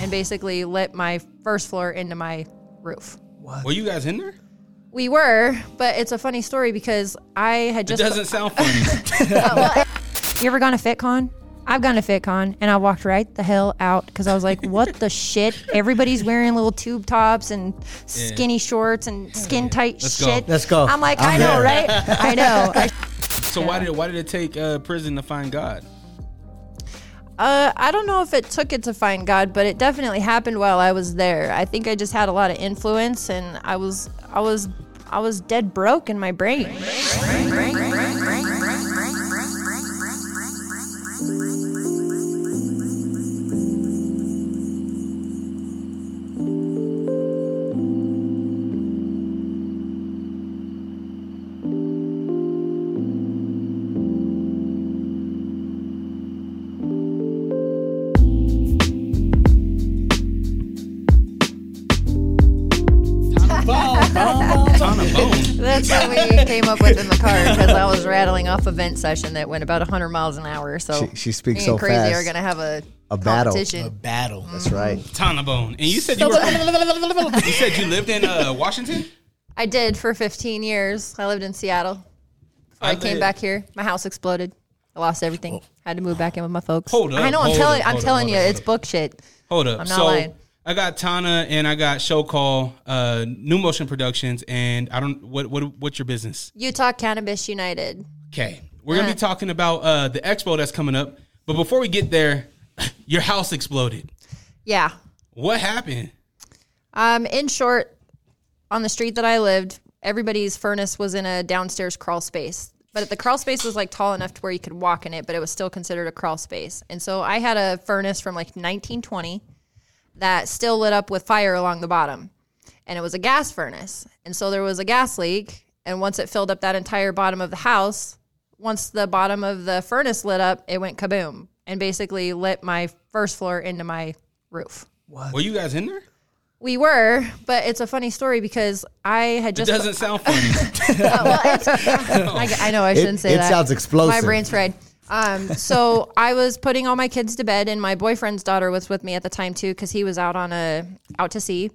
and basically lit my first floor into my roof. What? Were you guys in there? We were, but it's a funny story because I had It just. doesn't sound funny. You ever gone to FitCon? I've gone to FitCon and I walked right the hell out because I was like, what the shit? Everybody's wearing little tube tops and skinny shorts and skin tight Let's go. shit. Let's go. I'm like, I'm I know, there. right? I know. I, so why did why did it take uh, prison to find God? Uh, I don't know if it took it to find God, but it definitely happened while I was there. I think I just had a lot of influence and I was, I was, I was dead broke in my brain. Ton came up with in the car because I was rattling off a vent session that went about 100 miles an hour. So She- she speaks me so and Crazy fast. are gonna have a, A battle. A battle. That's right. Ton of bone. And you said you were. you said you lived in uh, Washington. I did for 15 years. I lived in Seattle. I, I came back here. My house exploded. I lost everything. Had to move back in with my folks. Hold up, I know. I'm telling. I'm telling you, it's up. book shit. Hold up. I'm not so lying. I got Tana and I got Show Call, uh, New Motion Productions, and I don't what what what's your business? Utah Cannabis United. Okay, we're gonna be talking about uh, the expo that's coming up. But before we get there, your house exploded. Yeah. What happened? Um. In short, on the street that I lived, everybody's furnace was in a downstairs crawl space. But the crawl space was like tall enough to where you could walk in it, but it was still considered a crawl space. And so I had a furnace from like 1920 that still lit up with fire along the bottom. And it was a gas furnace. And so there was a gas leak. And once it filled up that entire bottom of the house, once the bottom of the furnace lit up, it went kaboom and basically lit my first floor into my roof. What? Were you guys in there? We were, but it's a funny story because I had It just. doesn't sound funny. well, it's, I, I know I shouldn't say it that. sounds explosive. My brain's fried. Um, so I was putting all my kids to bed, and my boyfriend's daughter was with me at the time too, because he was out on a out to sea.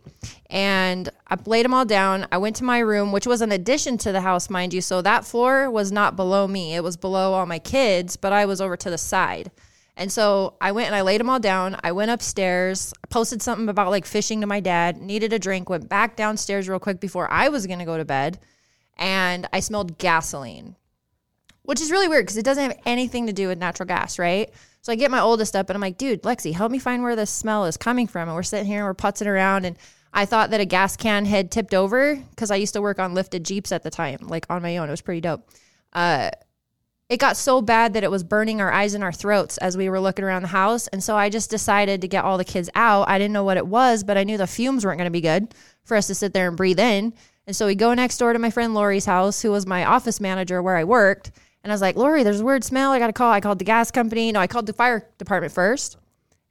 And I laid them all down. I went to my room, which was an addition to the house, mind you. So that floor was not below me; it was below all my kids, but I was over to the side. And so I went and I laid them all down. I went upstairs, posted something about like fishing to my dad, needed a drink, went back downstairs real quick before I was going to go to bed. And I smelled gasoline, which is really weird because it doesn't have anything to do with natural gas, right? So I get my oldest up and I'm like, dude, Lexi, help me find where this smell is coming from. And we're sitting here and we're putzing around. And I thought that a gas can had tipped over because I used to work on lifted Jeeps at the time, like on my own. It was pretty dope. Uh, it got so bad that it was burning our eyes and our throats as we were looking around the house. And so I just decided to get all the kids out. I didn't know what it was, but I knew the fumes weren't going to be good for us to sit there and breathe in. And so we go next door to my friend Lori's house, who was my office manager where I worked. And I was like, Lori, there's a weird smell. I got to call. I called the gas company. No, I called the fire department first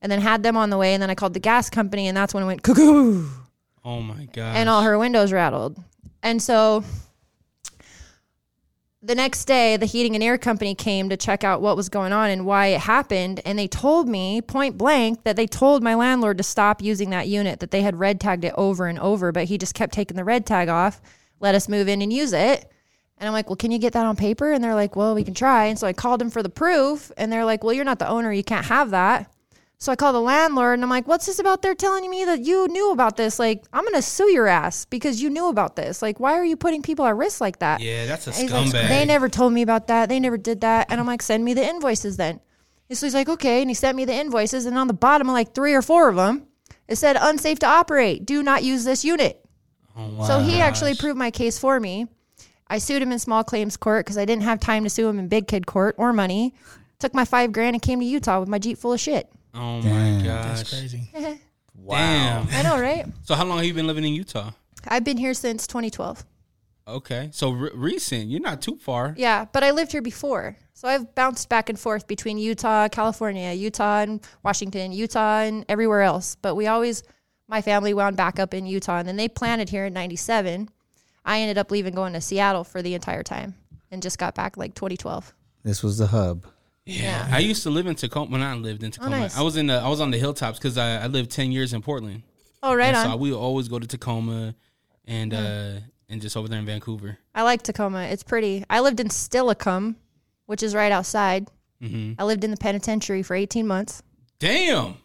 and then had them on the way. And then I called the gas company. And that's when it went cuckoo oh my god! and all her windows rattled. And so the next day, the heating and air company came to check out what was going on and why it happened. And they told me point blank that they told my landlord to stop using that unit, that they had red tagged it over and over, but he just kept taking the red tag off, let us move in and use it. And I'm like, well, can you get that on paper? And they're like, well, we can try. And so I called them for the proof. And they're like, well, you're not the owner. You can't have that. So I call the landlord and I'm like, what's this about they're telling me that you knew about this? Like, I'm going to sue your ass because you knew about this. Like, why are you putting people at risk like that? yeah, that's a And he's like, scumbag. they never told me about that. They never did that. And I'm like, send me the invoices then. And so he's like, okay. And he sent me the invoices. And on the bottom of like three or four of them, it said unsafe to operate. Do not use this unit. Oh wow. So he actually proved my case for me. I sued him in small claims court because I didn't have time to sue him in big kid court or money. Took my five grand and came to Utah with my Jeep full of shit. oh my gosh! That's crazy. Damn. I know, right? So how long have you been living in Utah? I've been here since 2012. Okay, so re- recent. You're not too far. Yeah, but I lived here before. So I've bounced back and forth between Utah, California, Utah and Washington, Utah and everywhere else. But we always, my family wound back up in Utah and then they planted here in 97. I ended up leaving going to Seattle for the entire time and just got back like 2012. This was the hub. Yeah. I used to live in Tacoma. When I lived in Tacoma, Oh, nice. I was in the I was on the hilltops because I, I lived ten years in Portland. Oh, right And on. So we always go to Tacoma, and uh and just over there in Vancouver. I like Tacoma. It's pretty. I lived in Steilacoom, which is right outside. Mm-hmm. I lived in the penitentiary for 18 months. Damn.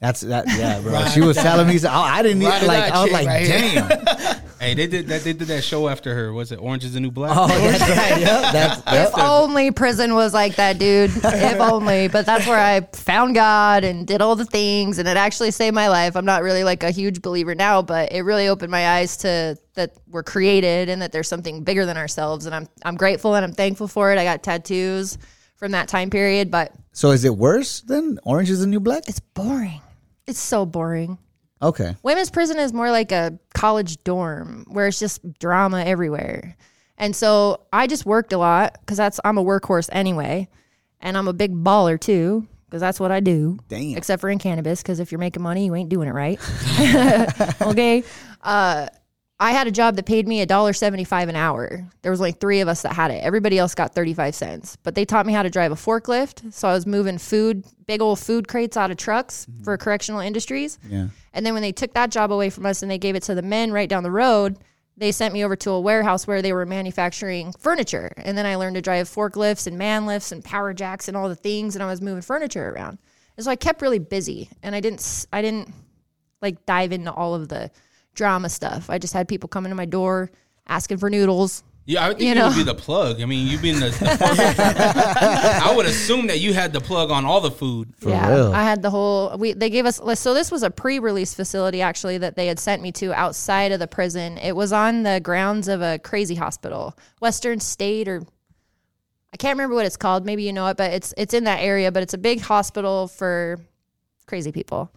That's that. Yeah, bro. She was telling me. so- I I didn't Right even like. I was like, right damn. Hey, they did that. They did that show after her. Was it Orange Is the New Black? Oh, that's right. Yep, that's, yep. If only prison was like that, dude. if only. But that's where I found God and did all the things, and it actually saved my life. I'm not really like a huge believer now, but it really opened my eyes to that we're created and that there's something bigger than ourselves. And I'm I'm grateful and I'm thankful for it. I got tattoos from that time period, but So is it worse than Orange is the New Black? it's boring. It's so boring. Okay. Women's prison is more like a college dorm where it's just drama everywhere. And so I just worked a lot because that's I'm a workhorse anyway, and I'm a big baller too because that's what I do. Damn. Except for in cannabis, because if you're making money, you ain't doing it right. okay. Uh, I had a job that paid me a dollar seventy five an hour. There was only three of us that had it. Everybody else got thirty five cents. But they taught me how to drive a forklift, so I was moving food, big old food crates out of trucks mm-hmm. for correctional industries. Yeah. And then when they took that job away from us and they gave it to the men right down the road, they sent me over to a warehouse where they were manufacturing furniture. And then I learned to drive forklifts and man lifts and power jacks and all the things and I was moving furniture around. And so I kept really busy and I didn't I didn't like dive into all of the drama stuff. I just had people coming to my door asking for noodles. Yeah, I would think You you, know. would be the plug. I mean, you being the. the I would assume that you had the plug on all the food. For yeah, real. I had the whole. We they gave us so this was a pre-release facility actually that they had sent me to outside of the prison. It was on the grounds of a crazy hospital, Western State or I can't remember what it's called. Maybe you know it, but it's it's in that area. But it's a big hospital for crazy people.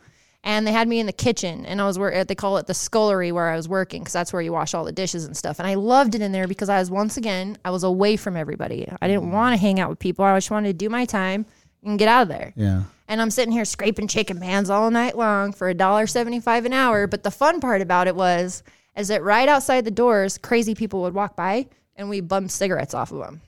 And they had me in the kitchen, and I was where they call it the scullery where I was working because that's where you wash all the dishes and stuff. And I loved it in there because I was once again I was away from everybody. I didn't mm. want to hang out with people. I just wanted to do my time and get out of there. Yeah. And I'm sitting here scraping chicken pans all night long for a dollar seventy five an hour. But the fun part about it was, is that right outside the doors, crazy people would walk by and we bummed cigarettes off of them.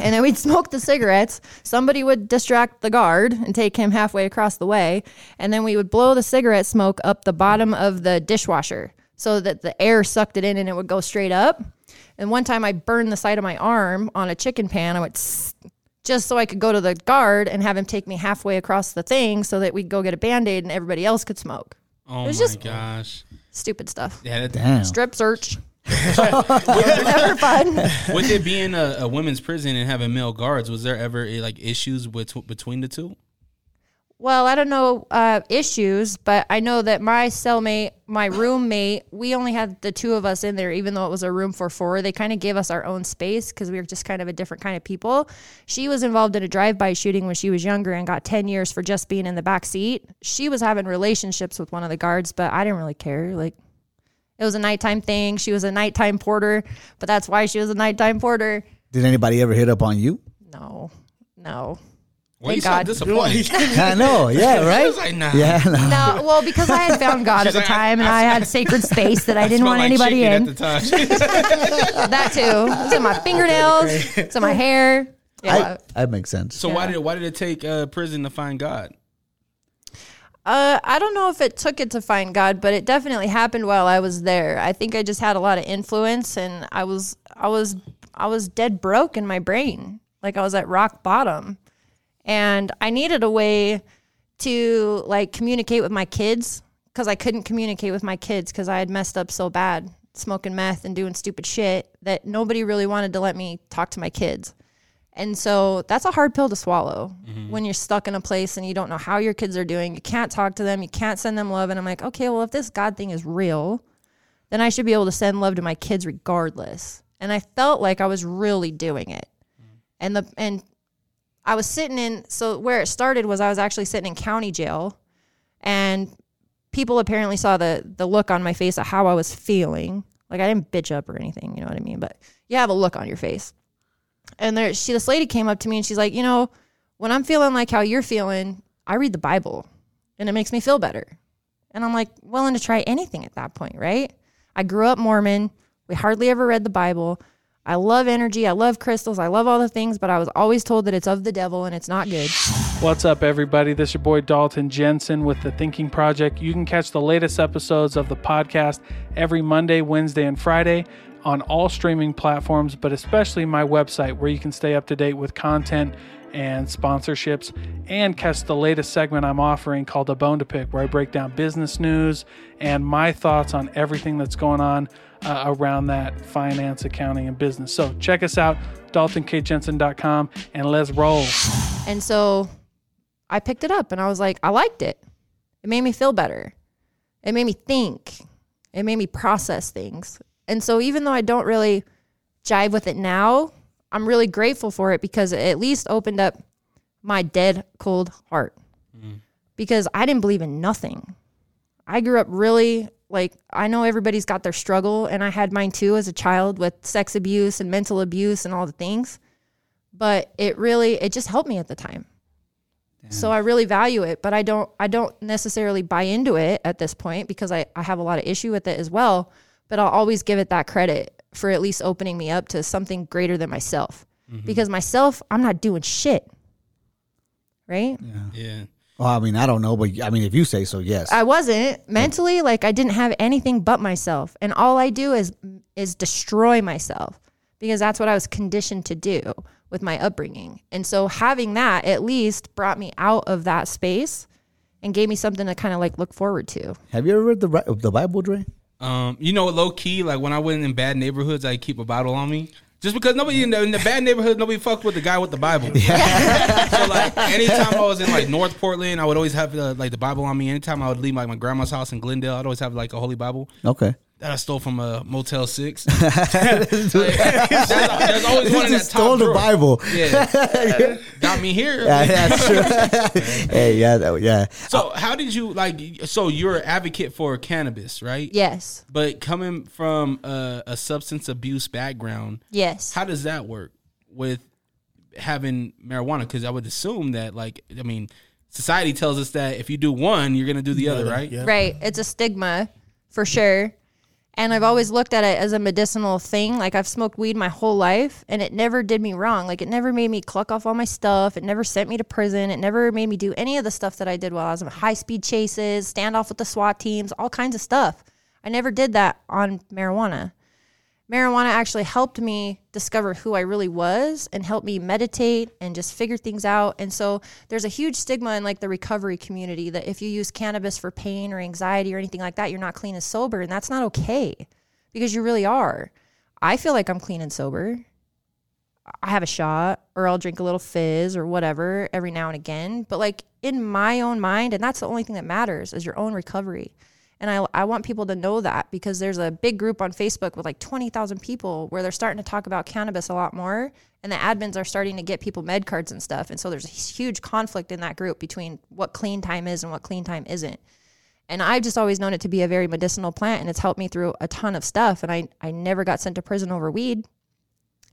And then we'd smoke the cigarettes. Somebody would distract the guard and take him halfway across the way. And then we would blow the cigarette smoke up the bottom of the dishwasher so that the air sucked it in and it would go straight up. And one time I burned the side of my arm on a chicken pan. I went "Tss," just so I could go to the guard and have him take me halfway across the thing so that we'd go get a band aid and everybody else could smoke. Oh my was just- gosh. Stupid stuff. Yeah, that, Damn. Strip search. Never fun. with it being a, a women's prison and having male guards, was there ever eh, like issues with, between the two? Well, I don't know uh, issues, but I know that my cellmate, my roommate, we only had the two of us in there, even though it was a room for four. They kind of gave us our own space because we were just kind of a different kind of people. She was involved in a drive-by shooting when she was younger and got ten years for just being in the back seat. She was having relationships with one of the guards, but I didn't really care. Like, it was a nighttime thing. She was a nighttime porter, but that's why she was a nighttime porter. Did anybody ever hit up on you? No, no. Well, you Thank sound God. disappointed. I know. Yeah. Right. like, nah. Yeah. No. No, well, because I had found God at the like, I- time, and I- I, had sacred space that I didn't want like anybody in. At the time. that too. It's in my fingernails. It's in my hair. Yeah. I, that makes sense. so why did why did it take uh, prison to find God? Uh, I don't know if it took it to find God, but it definitely happened while I was there. I think I just had a lot of influence, and I was, I was, I was dead broke in my brain. Like I was at rock bottom, and I needed a way to like communicate with my kids because I couldn't communicate with my kids because I had messed up so bad, smoking meth and doing stupid shit that nobody really wanted to let me talk to my kids. And so that's a hard pill to swallow mm-hmm. when you're stuck in a place and you don't know how your kids are doing. You can't talk to them, you can't send them love. And I'm like, okay, well, if this God thing is real, then I should be able to send love to my kids regardless. And I felt like I was really doing it. Mm-hmm. And the and I was sitting in so where it started was I was actually sitting in county jail and people apparently saw the the look on my face of how I was feeling. Like I didn't bitch up or anything, you know what I mean? But you have a look on your face. And there she this lady came up to me and she's like, "You know, when I'm feeling like how you're feeling, I read the Bible and it makes me feel better." And I'm like, willing to try anything at that point, right? I grew up Mormon. We hardly ever read the Bible. I love energy. I love crystals. I love all the things, but I was always told that it's of the devil and it's not good. What's up, everybody? This is your boy Dalton Jensen with The Thinking Project. You can catch the latest episodes of the podcast every Monday, Wednesday, and Friday on all streaming platforms, but especially my website where you can stay up to date with content and sponsorships and catch the latest segment I'm offering called A Bone to Pick, where I break down business news and my thoughts on everything that's going on uh, around that finance, accounting, and business. So check us out, daltonkjensen.com, and let's roll. And so I picked it up and I was like, I liked it. It made me feel better. It made me think. It made me process things. And so even though I don't really jive with it now, I'm really grateful for it because it at least opened up my dead cold heart. Mm. Because I didn't believe in nothing. I grew up really like I know everybody's got their struggle and I had mine too as a child with sex abuse and mental abuse and all the things. But it really it just helped me at the time. So I really value it, but I don't I don't necessarily buy into it at this point because I, I have a lot of issue with it as well. But I'll always give it that credit for at least opening me up to something greater than myself. Mm-hmm. Because myself, I'm not doing shit. Right? Yeah. yeah. Well, I mean, I don't know, but I mean, if you say so, yes. I wasn't mentally like I didn't have anything but myself, and all I do is is destroy myself because that's what I was conditioned to do with my upbringing. And so having that at least brought me out of that space and gave me something to kind of like look forward to. Have you ever read the the Bible, Dre? Um, you know, low key, like when I went in bad neighborhoods, I keep a Bible on me. Just because nobody in the, in the bad neighborhood, nobody fucked with the guy with the Bible. so like, anytime I was in like North Portland, I would always have the, like the Bible on me. Anytime I would leave like my grandma's house in Glendale, I'd always have like a holy Bible Okay. That I stole from a Motel Six. there's, there's always one in that top stole the drawer. Bible. Yeah, got me here. Yeah, that's true. hey, yeah, that, yeah. So how did you like? So you're an advocate for cannabis, right? Yes. But coming from a, a substance abuse background, Yes. how does that work with having marijuana? Because I would assume that, like, I mean, society tells us that if you do one, you're gonna do the other, right? Yeah. Right. It's a stigma for sure. And I've always looked at it as a medicinal thing. Like I've smoked weed my whole life and it never did me wrong. Like it never made me cluck off all my stuff. It never sent me to prison. It never made me do any of the stuff that I did while I was in high speed chases, stand off with the SWAT teams, all kinds of stuff. I never did that on marijuana. Marijuana actually helped me discover who I really was and helped me meditate and just figure things out. And so there's a huge stigma in like the recovery community that if you use cannabis for pain or anxiety or anything like that, you're not clean and sober. And that's not okay because you really are. I feel like I'm clean and sober. I have a shot or I'll drink a little fizz or whatever every now and again. But like in my own mind, and that's the only thing that matters is your own recovery. And I, I want people to know that because there's a big group on Facebook with like 20,000 people where they're starting to talk about cannabis a lot more. And the admins are starting to get people med cards and stuff. And so there's a huge conflict in that group between what clean time is and what clean time isn't. And I've just always known it to be a very medicinal plant and it's helped me through a ton of stuff. And I, I never got sent to prison over weed.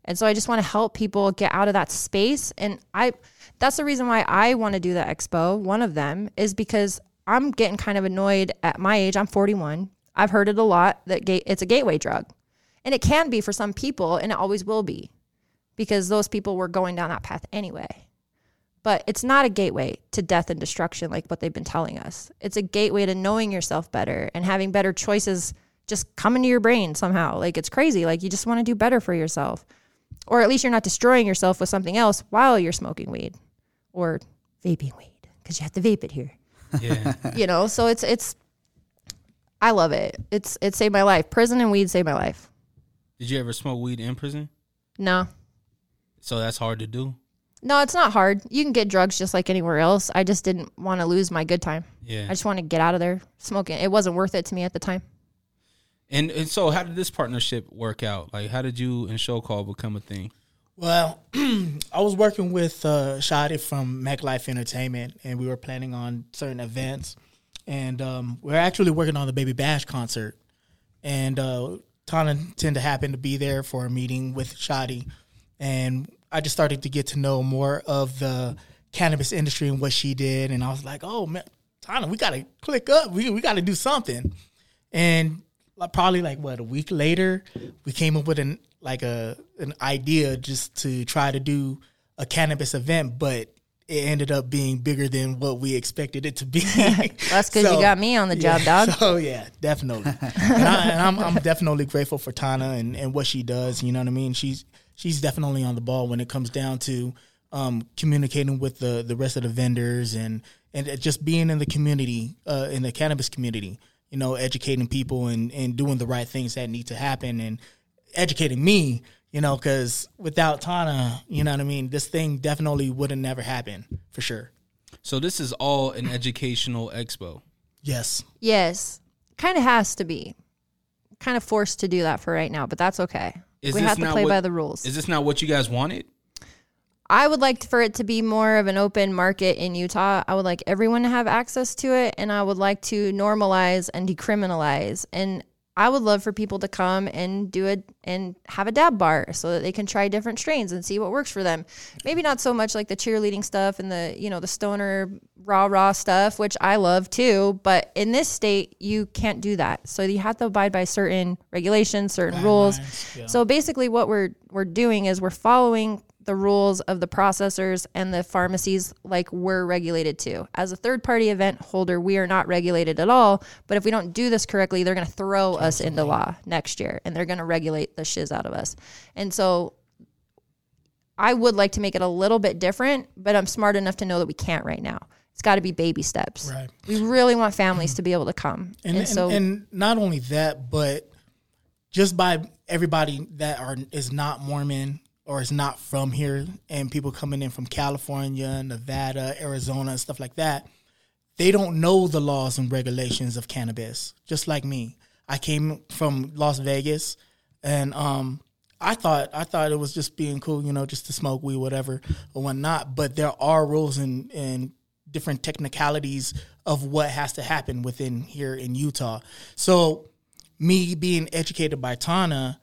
And so I just want to help people get out of that space. And I that's the reason why I want to do the expo. One of them is because I'm getting kind of annoyed at my age. I'm 41. I've heard it a lot that gate, it's a gateway drug. And it can be for some people and it always will be because those people were going down that path anyway. But it's not a gateway to death and destruction like what they've been telling us. It's a gateway to knowing yourself better and having better choices just come into your brain somehow. Like it's crazy. Like you just want to do better for yourself. Or at least you're not destroying yourself with something else while you're smoking weed or vaping weed because you have to vape it here. Yeah. You know, so it's it's I love it. It's it saved my life. Prison and weed saved my life. Did you ever smoke weed in prison? No. So that's hard to do. No, it's not hard. You can get drugs just like anywhere else. I just didn't want to lose my good time. Yeah. I just want to get out of there smoking. It wasn't worth it to me at the time. And and so how did this partnership work out? Like how did you and Show Call become a thing? Well, I was working with uh, Shadi from Mac Life Entertainment, and we were planning on certain events. And um, we're actually working on the Baby Bash concert. And uh, Tana tend to happen to be there for a meeting with Shadi. And I just started to get to know more of the cannabis industry and what she did. And I was like, oh, man, Tana, we got to click up. We, we got to do something. And probably like, what, a week later, we came up with an like a an idea just to try to do a cannabis event, but it ended up being bigger than what we expected it to be. That's because you got me on the job, yeah, dog. So yeah, definitely. and, I, and I'm, I'm definitely grateful for Tana and, and what she does. You know what I mean? She's she's definitely on the ball when it comes down to um, communicating with the the rest of the vendors and and just being in the community, uh, in the cannabis community. You know, educating people and and doing the right things that need to happen and educating me. You know, because without Tana, you know what I mean. This thing definitely would have never happened for sure. So this is all an educational expo. Yes. Yes, kind of has to be. Kind of forced to do that for right now, but that's okay. Is we this have to play what- by the rules. Is this not what you guys wanted? I would like for it to be more of an open market in Utah. I would like everyone to have access to it, and I would like to normalize and decriminalize. And I would love for people to come and do it and have a dab bar so that they can try different strains and see what works for them. Maybe not so much like the cheerleading stuff and the you know the stoner raw raw stuff, which I love too. But in this state, you can't do that. So you have to abide by certain regulations, certain rules. Yeah. So basically, what we're we're doing is we're following the rules of the processors and the pharmacies like we're regulated to. As a third party event holder, we are not regulated at all. But if we don't do this correctly, they're going to throw us into law next year and they're going to regulate the shiz out of us. And so I would like to make it a little bit different, but I'm smart enough to know that we can't right now. It's got to be baby steps. Right. We really want families to be able to come. and, And, and, so and not only that, but just by everybody that are is not Mormon or is not from here, and people coming in from California, Nevada, Arizona, and stuff like that, they don't know the laws and regulations of cannabis. Just like me, I came from Las Vegas, and um, I thought I thought it was just being cool, you know, just to smoke weed, whatever or whatnot. But there are rules and and different technicalities of what has to happen within here in Utah. So me being educated by Tana,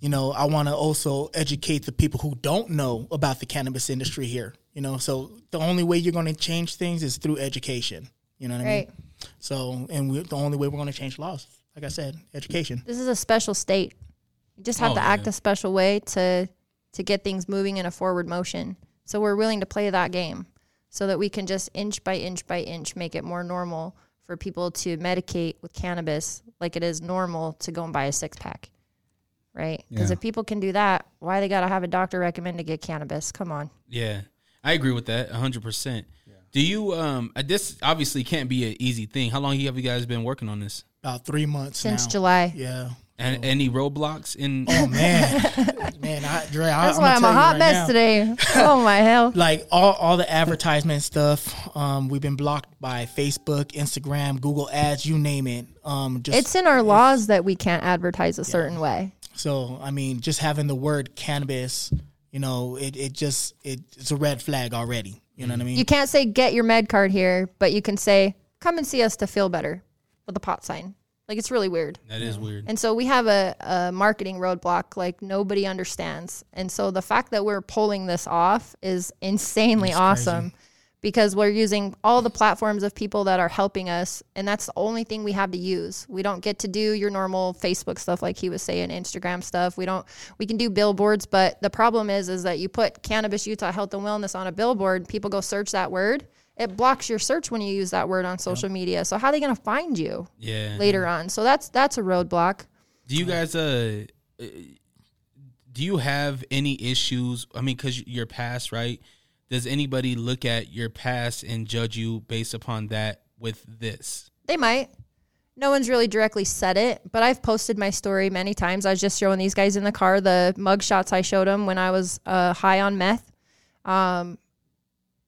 you know, I want to also educate the people who don't know about the cannabis industry here. You know, so the only way you're going to change things is through education. You know what I mean? So, and we, the only way we're going to change laws, like I said, education. this is a special state. You just have Oh, to act yeah. a special way to to get things moving in a forward motion. So we're willing to play that game so that we can just inch by inch by inch make it more normal for people to medicate with cannabis like it is normal to go and buy a six pack. Right? Because Yeah. if people can do that, why they got to have a doctor recommend to get cannabis? Come on. Yeah, I agree with that hundred percent. Do you um uh, this obviously can't be an easy thing. How long have you guys been working on this? About three months Since now. July. Yeah. And any roadblocks in Oh man, man, I, Dre, I, That's I'm why I'm a hot right mess now. today. Oh my hell. like all, all the advertisement stuff um we've been blocked by facebook instagram google ads you name it um just It's in our laws that we can't advertise a certain way. So i mean just having the word cannabis you know it, it just it, it's a red flag already you know what i mean You can't say get your med card here, but you can say come and see us to feel better with a pot sign. Like it's really weird. that is weird. And so we have a, a marketing roadblock like nobody understands. And so the fact that we're pulling this off is insanely awesome because we're using all the platforms of people that are helping us. And that's the only thing we have to use. We don't get to do your normal Facebook stuff like he was saying, Instagram stuff. We don't we can do billboards, but the problem is is that you put cannabis Utah health and wellness on a billboard, people go search that word. It blocks your search when you use that word on social media. So how are they going to find you Yeah. later on? So that's that's a roadblock. Do you guys uh uh, do you have any issues? I mean, because your past, right? Does anybody look at your past and judge you based upon that with this? They might. No one's really directly said it, but I've posted my story many times. I was just showing these guys in the car the mug shots I showed them when I was uh, high on meth. Um,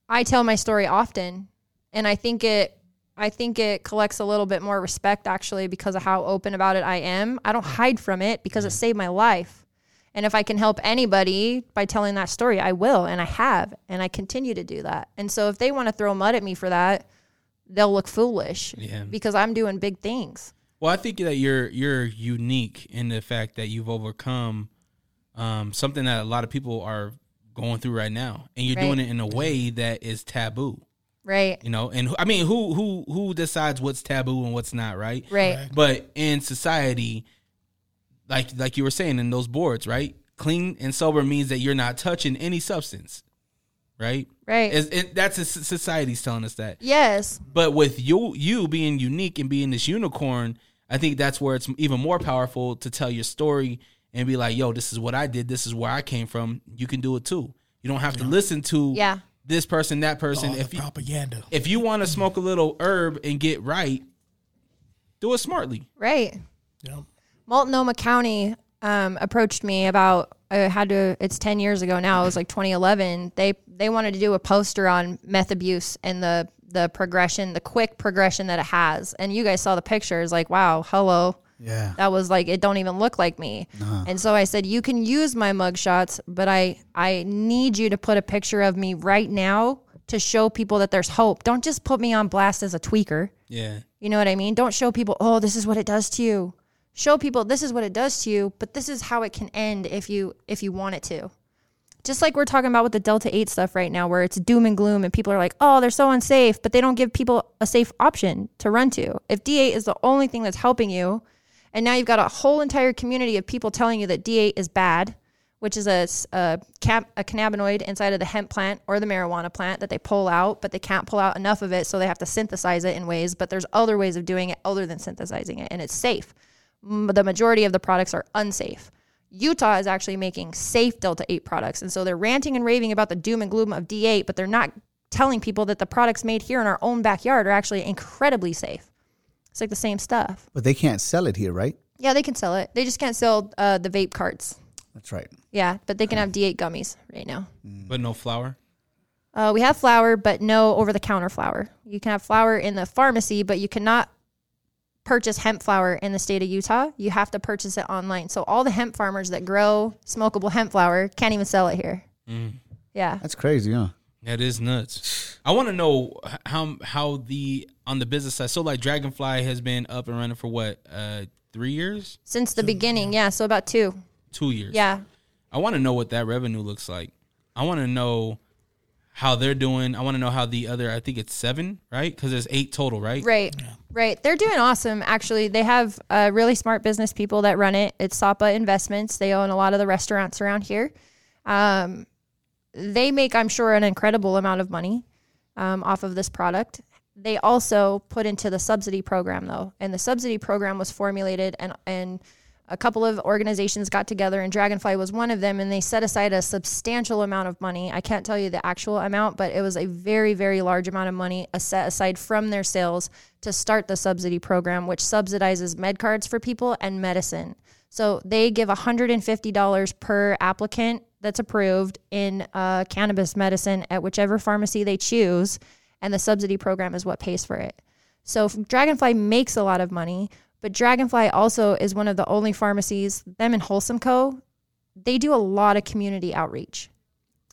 I tell my story often, and I think it. I think it collects a little bit more respect actually because of how open about it I am. I don't hide from it because it saved my life. And if I can help anybody by telling that story, I will, and I have, and I continue to do that. And so if they want to throw mud at me for that, they'll look foolish Yeah. because I'm doing big things. Well, I think that you're you're unique in the fact that you've overcome um, something that a lot of people are going through right now, and you're Right. doing it in a way that is taboo. Right. You know, and I mean, who who who decides what's taboo and what's not, right? Right. But in society, like like you were saying in those boards, right? clean and sober means that you're not touching any substance, right? Right. It, that's a, society's telling us that. yes. But with you, you being unique and being this unicorn, I think that's where it's even more powerful to tell your story and be like, "Yo, this is what I did. This is where I came from. You can do it too. You don't have to listen to Yeah. this person, that person. All if the you propaganda. if you want to smoke a little herb and get right, do it smartly. Right. Yep. Multnomah County um, approached me about I had to it's 10 years ago now it was like 2011 they they wanted to do a poster on meth abuse and the the progression the quick progression that it has and you guys saw the pictures like wow hello Yeah. that was like it don't even look like me and so i said you can use my mugshots but i i need you to put a picture of me right now to show people that there's hope don't just put me on blast as a tweaker Yeah. you know what I mean? Don't show people, oh, this is what it does to you. Show people this is what it does to you, but this is how it can end if you if you want it to. Just like we're talking about with the Delta 8 stuff right now where it's doom and gloom and people are like, "Oh, they're so unsafe," but they don't give people a safe option to run to. If D8 is the only thing that's helping you, and now you've got a whole entire community of people telling you that D8 is bad, which is a, a, cap, a cannabinoid inside of the hemp plant or the marijuana plant that they pull out, but they can't pull out enough of it, so they have to synthesize it in ways. But there's other ways of doing it other than synthesizing it, and it's safe. M- The majority of the products are unsafe. Utah is actually making safe Delta 8 products. And so they're ranting and raving about the doom and gloom of D8, but they're not telling people that the products made here in our own backyard are actually incredibly safe. It's like the same stuff. But they can't sell it here, right? Yeah, they can sell it. They just can't sell uh, the vape carts. That's right. Yeah, but they can have D8 gummies right now. But no flour. Uh, we have flour, but no over the counter flour. You can have flour in the pharmacy, but you cannot purchase hemp flour in the state of Utah. You have to purchase it online. So all the hemp farmers that grow smokable hemp flour can't even sell it here. Yeah. That's crazy, huh? That is nuts. I want to know how how the on the business side. So like Dragonfly has been up and running for what uh three years, Since the beginning. Yeah. So about two. two years. Yeah. I want to know what that revenue looks like. I want to know how they're doing. I want to know how the other. I think it's seven, right? Because there's eight total, right? Right. Right. They're doing awesome. Actually, they have uh, really smart business people that run it. It's Sapa Investments. They own a lot of the restaurants around here. Um, they make, I'm sure, an incredible amount of money um, off of this product. They also put into the subsidy program, though, and the subsidy program was formulated, and and a couple of organizations got together, and Dragonfly was one of them, and they set aside a substantial amount of money. I can't tell you the actual amount, but it was a very, very large amount of money set aside from their sales to start the subsidy program, which subsidizes med cards for people and medicine. So they give $150 per applicant that's approved in uh, cannabis medicine at whichever pharmacy they choose, and the subsidy program is what pays for it. So Dragonfly makes a lot of money, but Dragonfly also is one of the only pharmacies, them and Wholesome Co., they do a lot of community outreach.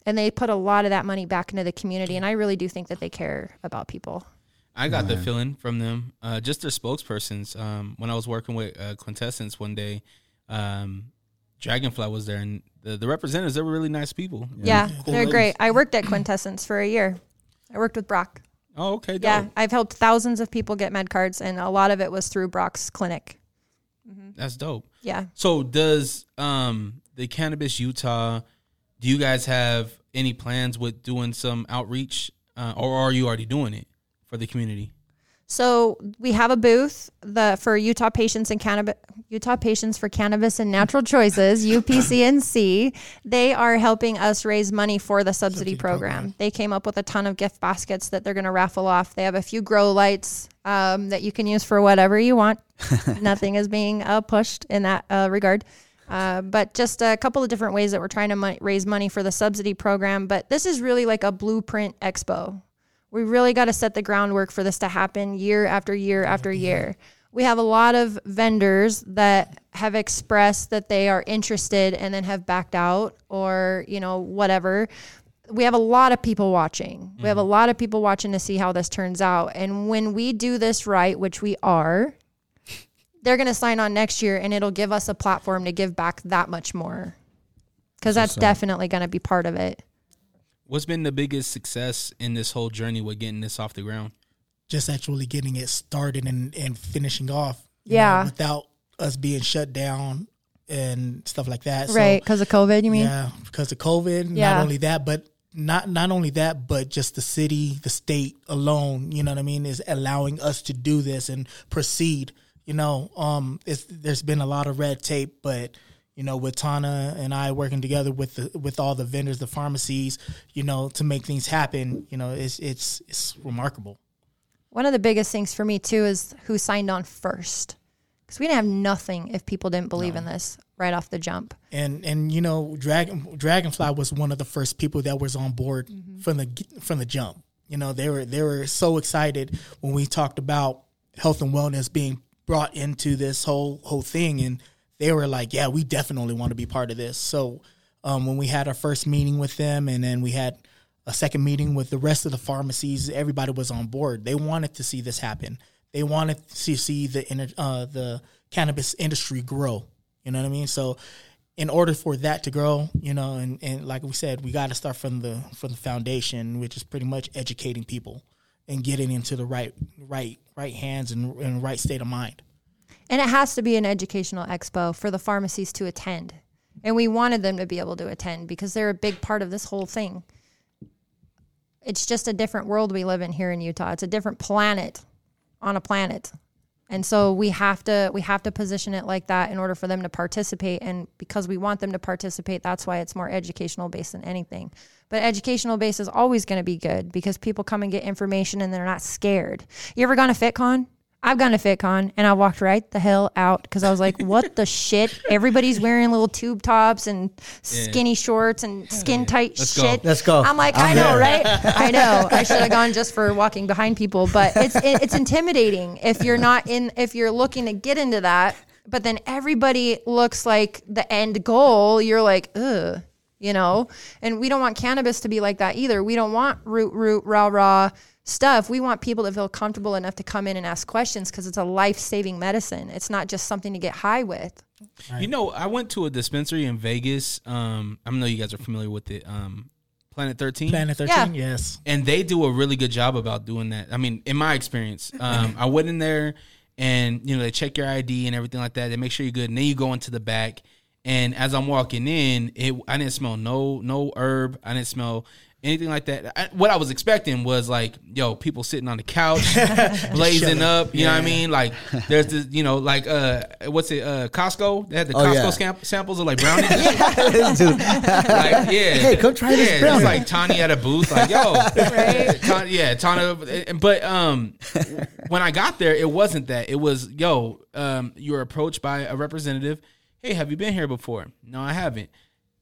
And they put a lot of that money back into the community. And I really do think that they care about people. I got the feeling from them, uh, just their spokespersons. Um, when I was working with uh, Quintessence one day, um, Dragonfly was there, and the, the representatives they were really nice people. Yeah, Cool they're ladies. great. I worked at Quintessence for a year. I worked with Brock. Oh, okay. Dope. Yeah, I've helped thousands of people get med cards, and a lot of it was through Brock's clinic. that's dope. Yeah. So does um the cannabis Utah? Do you guys have any plans with doing some outreach, uh, or are you already doing it for the community? So we have a booth the for Utah patients and cannabis Utah patients for cannabis and natural choices UPCNC. They are helping us raise money for the subsidy program. They came up with a ton of gift baskets that they're going to raffle off. They have a few grow lights um, that you can use for whatever you want. Nothing is being uh, pushed in that uh, regard. Uh, but just a couple of different ways that we're trying to mo- raise money for the subsidy program. But this is really like a blueprint expo we really got to set the groundwork for this to happen year after year after mm-hmm. year. We have a lot of vendors that have expressed that they are interested and then have backed out or, you know, whatever. We have a lot of people watching. We have a mm-hmm. lot of people watching to see how this turns out. And when we do this right, which we are, they're going to sign on next year and it'll give us a platform to give back that much more. Because that's definitely going to be part of it. What's been the biggest success in this whole journey with getting this off the ground? Just actually getting it started and, and finishing off. Yeah. know, without us being shut down and stuff like that. Right, because of COVID, you mean? Yeah, because of COVID. Yeah. Not only that, but not not only that, but just the city, the state alone. You know what I mean? Is allowing us to do this and proceed. You know, um, it's, there's been a lot of red tape, but you know, with Tana and I working together with the with all the vendors, the pharmacies, you know, to make things happen. You know, it's it's it's remarkable. One of the biggest things for me too is who signed on first, because we didn't have nothing if people didn't believe in this right off the jump. and and you know dragon dragonfly was one of the first people that was on board mm-hmm. from the from the jump you know they were they were so excited when we talked about health and wellness being brought into this whole whole thing and they were like yeah we definitely want to be part of this so um, when we had our first meeting with them and then we had a second meeting with the rest of the pharmacies everybody was on board they wanted to see this happen they wanted to see the uh, the cannabis industry grow you know what I mean? So in order for that to grow, you know, and, and like we said, we got to start from the from the foundation, which is pretty much educating people and getting into the right right right hands and, and right state of mind. And it has to be an educational expo for the pharmacies to attend. And we wanted them to be able to attend because they're a big part of this whole thing. It's just a different world we live in here in Utah. It's a different planet on a planet. And so we have to we have to position it like that in order for them to participate and because we want them to participate that's why it's more educational based than anything. But educational base is always going to be good because people come and get information and they're not scared. You ever gone to FitCon? I've gone to FitCon and I walked right the hell out because I was like, what the shit? Everybody's wearing little tube tops and skinny shorts and skin tight Let's go. shit. Let's go. I'm like, i I'm know, there. right? I know. I should have gone just for walking behind people, but it's it, it's intimidating if you're not in if you're looking to get into that, but then everybody looks like the end goal. You're like, ugh, you know. And we don't want cannabis to be like that either. We don't want root root rah rah stuff. We want people to feel comfortable enough to come in and ask questions because it's a life saving medicine. It's not just something to get high with. You know, I went to a dispensary in Vegas. Um, I know you guys are familiar with it. Um, Planet Thirteen. Planet thirteen, yes. and they do a really good job about doing that. I mean, in my experience, um, I went in there and you know they check your ID and everything like that. They make sure you're good, and then you go into the back. And as I'm walking in, it I didn't smell no no herb. I didn't smell anything like that. I, what I was expecting was like, yo, people sitting on the couch, blazing up. You know what I mean? Like there's this, you know, like uh, what's it? Uh, Costco. They had the Oh, Costco yeah. sam- samples of like brownies. Like, yeah. Hey, come try this yeah, brownie. Like Tani at a booth, like, yo, Right. Tana, yeah, Tana. But um, when I got there, it wasn't that. It was, yo, um, you were approached by a representative. Hey, have you been here before? No, I haven't.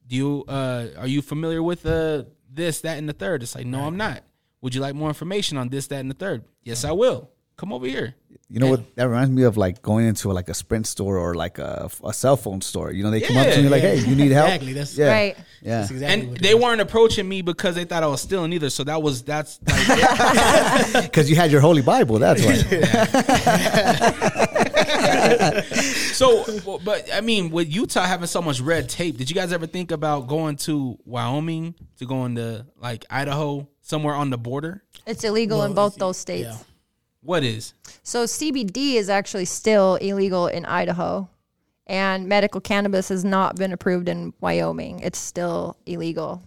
Do you? Uh, are you familiar with uh this, that, and the third? It's like, no, I'm not. Would you like more information on this, that, and the third? Yes, I will. Come over here. you know what? That reminds me of like going into like a Sprint store or like a, a cell phone store. You know, they come up to Yeah, like, "Hey, you need help?" Exactly, that's- yeah, Right. yeah. That's exactly And what they is. weren't approaching me because they thought I was stealing either. So that was that's like Because you had your holy Bible. That's why. So, but I mean, with Utah having so much red tape, did you guys ever think about going to Wyoming, to going to like Idaho, somewhere on the border? It's illegal in both those states. yeah. What is? So CBD is actually still illegal in Idaho, and medical cannabis has not been approved in Wyoming. It's still illegal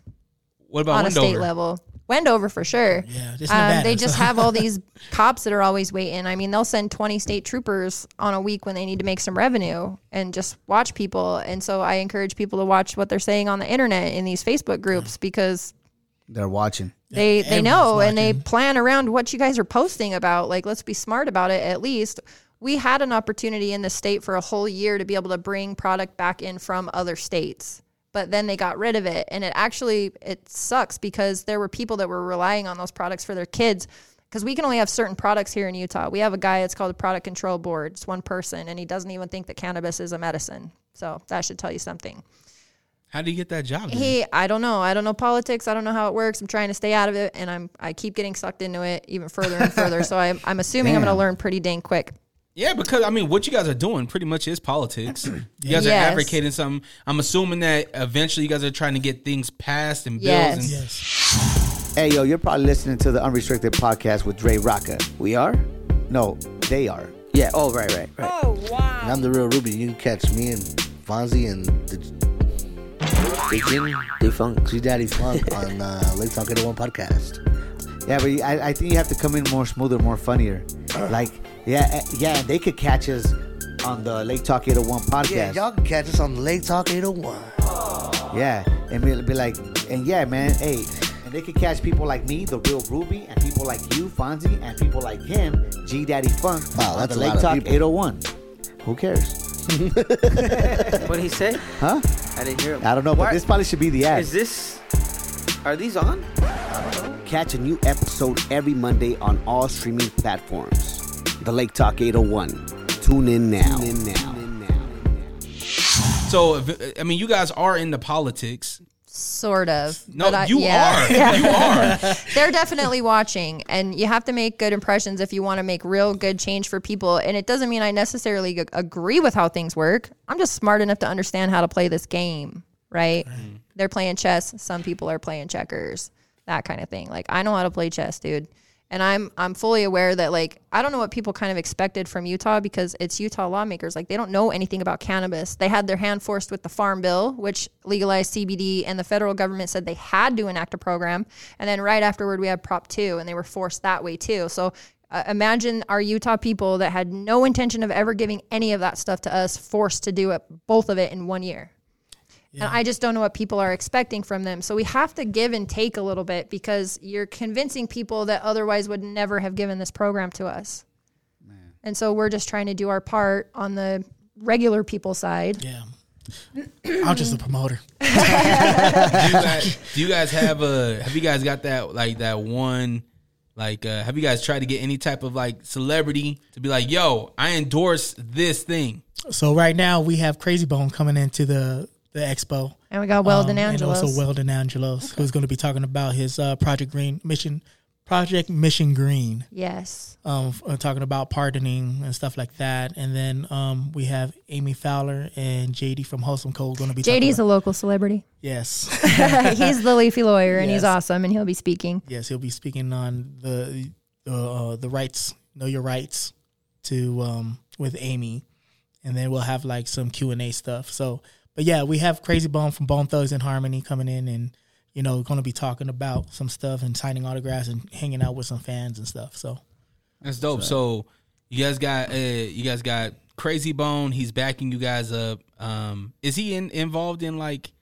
What about on a state level. Wendover for sure. Yeah, just Um, Nevada, they just so- have all these cops that are always waiting. I mean, they'll send 20 state troopers on a week when they need to make some revenue and just watch people. And so I encourage people to watch what they're saying on the internet in these Facebook groups because They're watching. they they everyone's know and they plan around what you guys are posting about like let's be smart about it at least we had an opportunity in the state for a whole year to be able to bring product back in from other states but then they got rid of it. And it actually it sucks because there were people that were relying on those products for their kids. Because we can only have certain products here in utah. We have a guy it's called the product control board. It's one person and he doesn't even think that cannabis is a medicine. So that should tell you something. How do you get that job? then? he i don't know. I don't know politics. I don't know how it works. I'm trying to stay out of it and i'm i keep getting sucked into it even further and further. So i'm, I'm assuming i'm going to learn pretty dang quick yeah, because I mean, what you guys are doing pretty much is politics. You guys are advocating something. I'm assuming that eventually you guys are trying to get things passed and bills. Yes. And Yes. Hey, yo, you're probably listening to the Unrestricted Podcast with Dre Rocca. We are? No, they are. Yeah. Oh, right, right, right. Oh, wow. And I'm the real Ruby. You can catch me and Fonzie and the, the Jin Defunct. G Daddy Funk on uh, Lake Talk 801 podcast. Yeah, but I, I think you have to come in more smoother, more funnier. Like, yeah, eh, yeah, they could catch us on the Lake Talk 801 podcast. Yeah, podcast. y'all can catch us on the Lake Talk 801. Yeah, and be, be like, and yeah, man, hey, and they could catch people like me, the real Ruby, and people like you, Fonzie, and people like him, G Daddy Funk, Wow, on that's the a Lake lot of Talk people. 801. Who cares? What did he say? Huh? I didn't hear him. I don't know, but Why- this probably should be the ad. Is this? Are these on? Catch a new episode every Monday on all streaming platforms. The Lake Talk 801. Tune in now. Tune in now. So, if, I mean, you guys are into politics. Sort of. No, But I- you yeah. are. You are. They're definitely watching, and you have to make good impressions if you want to make real good change for people. And it doesn't mean I necessarily g- agree with how things work. I'm just smart enough to understand how to play this game, right? They're playing chess. Some people are playing checkers, that kind of thing. Like I know how to play chess, dude. And I'm I'm fully aware that like I don't know what people kind of expected from Utah because it's Utah lawmakers like they don't know anything about cannabis. They had their hand forced with the farm bill which legalized CBD and the federal government said they had to enact a program and then right afterward we had Prop 2 and they were forced that way too. So uh, imagine our Utah people that had no intention of ever giving any of that stuff to us forced to do it both of it in one year. And I just don't know what people are expecting from them. So we have to give and take a little bit because you're convincing people that otherwise would never have given this program to us. And so we're just trying to do our part on the regular people side. Yeah. I'm just a promoter. do, you guys, do you guys have a? Have you guys got that like that one? Like, uh, have you guys tried to get any type of like celebrity to be like, "Yo, I endorse this thing"? So right now we have Krayzie Bone coming into the the expo. And we got Weldon Um, Angelos. And also Weldon Angelos, who's going to be talking about his uh, Project Green mission, Project Mission Green, yes. um, uh, talking about pardoning and stuff like that. And then um, we have Amy Fowler and JD from Wholesome Co going to be. talking JD's a local celebrity. yes, he's the leafy lawyer and he's awesome and he'll be speaking. yes, he'll be speaking on the the uh, the rights, know your rights, to um, with Amy, and then we'll have like some Q and A stuff. So, but yeah, we have Krayzie Bone from Bone Thugs and Harmony coming in and. You know, going to be talking about some stuff and signing autographs and hanging out with some fans and stuff. So, That's dope. So, you guys got uh, you guys got Krayzie Bone. He's backing you guys up. Um, is he in, involved in like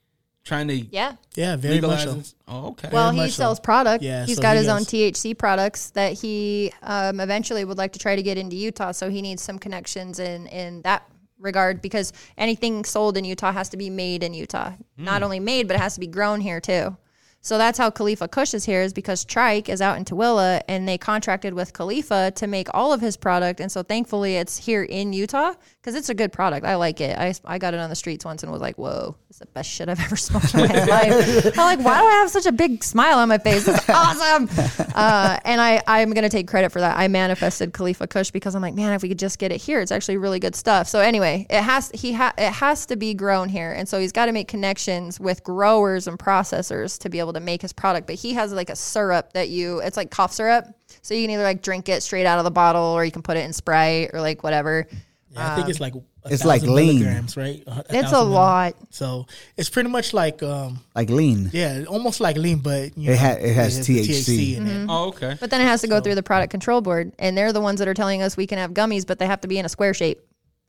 trying to Yeah. yeah, very much so. Oh, okay. Well, he much so. sells product. Yeah, he's so got he his own THC products that he um, eventually would like to try to get into Utah. So he needs some connections in in that regard because anything sold in Utah has to be made in Utah. Not hmm. only made, but it has to be grown here too. So that's how Khalifa Kush is here, is because Tryke is out in Tooele and they contracted with Khalifa to make all of his product. And so thankfully it's here in Utah because it's a good product. I like it. I, I got it on the streets once and was like, whoa, the best shit I've ever smoked in my life. I'm like, why do I have such a big smile on my face? It's awesome. Uh, and I, I'm going to take credit for that. I manifested Khalifa Kush because I'm like, man, if we could just get it here, it's actually really good stuff. So anyway, it has, he ha- it has to be grown here. And so he's got to make connections with growers and processors to be able to make his product. But he has like a syrup that you, it's like cough syrup. So you can either like drink it straight out of the bottle or you can put it in Sprite or like whatever. Yeah, I think it's like a It's like lean. milligrams, right? A- a It's a lot. So it's pretty much like um, Like lean. yeah, almost like lean, but you It know, ha- it has the THC. in it. oh, okay. But then it has to go through the product control board, and they're the ones that are telling us we can have gummies, but they have to be in a square shape.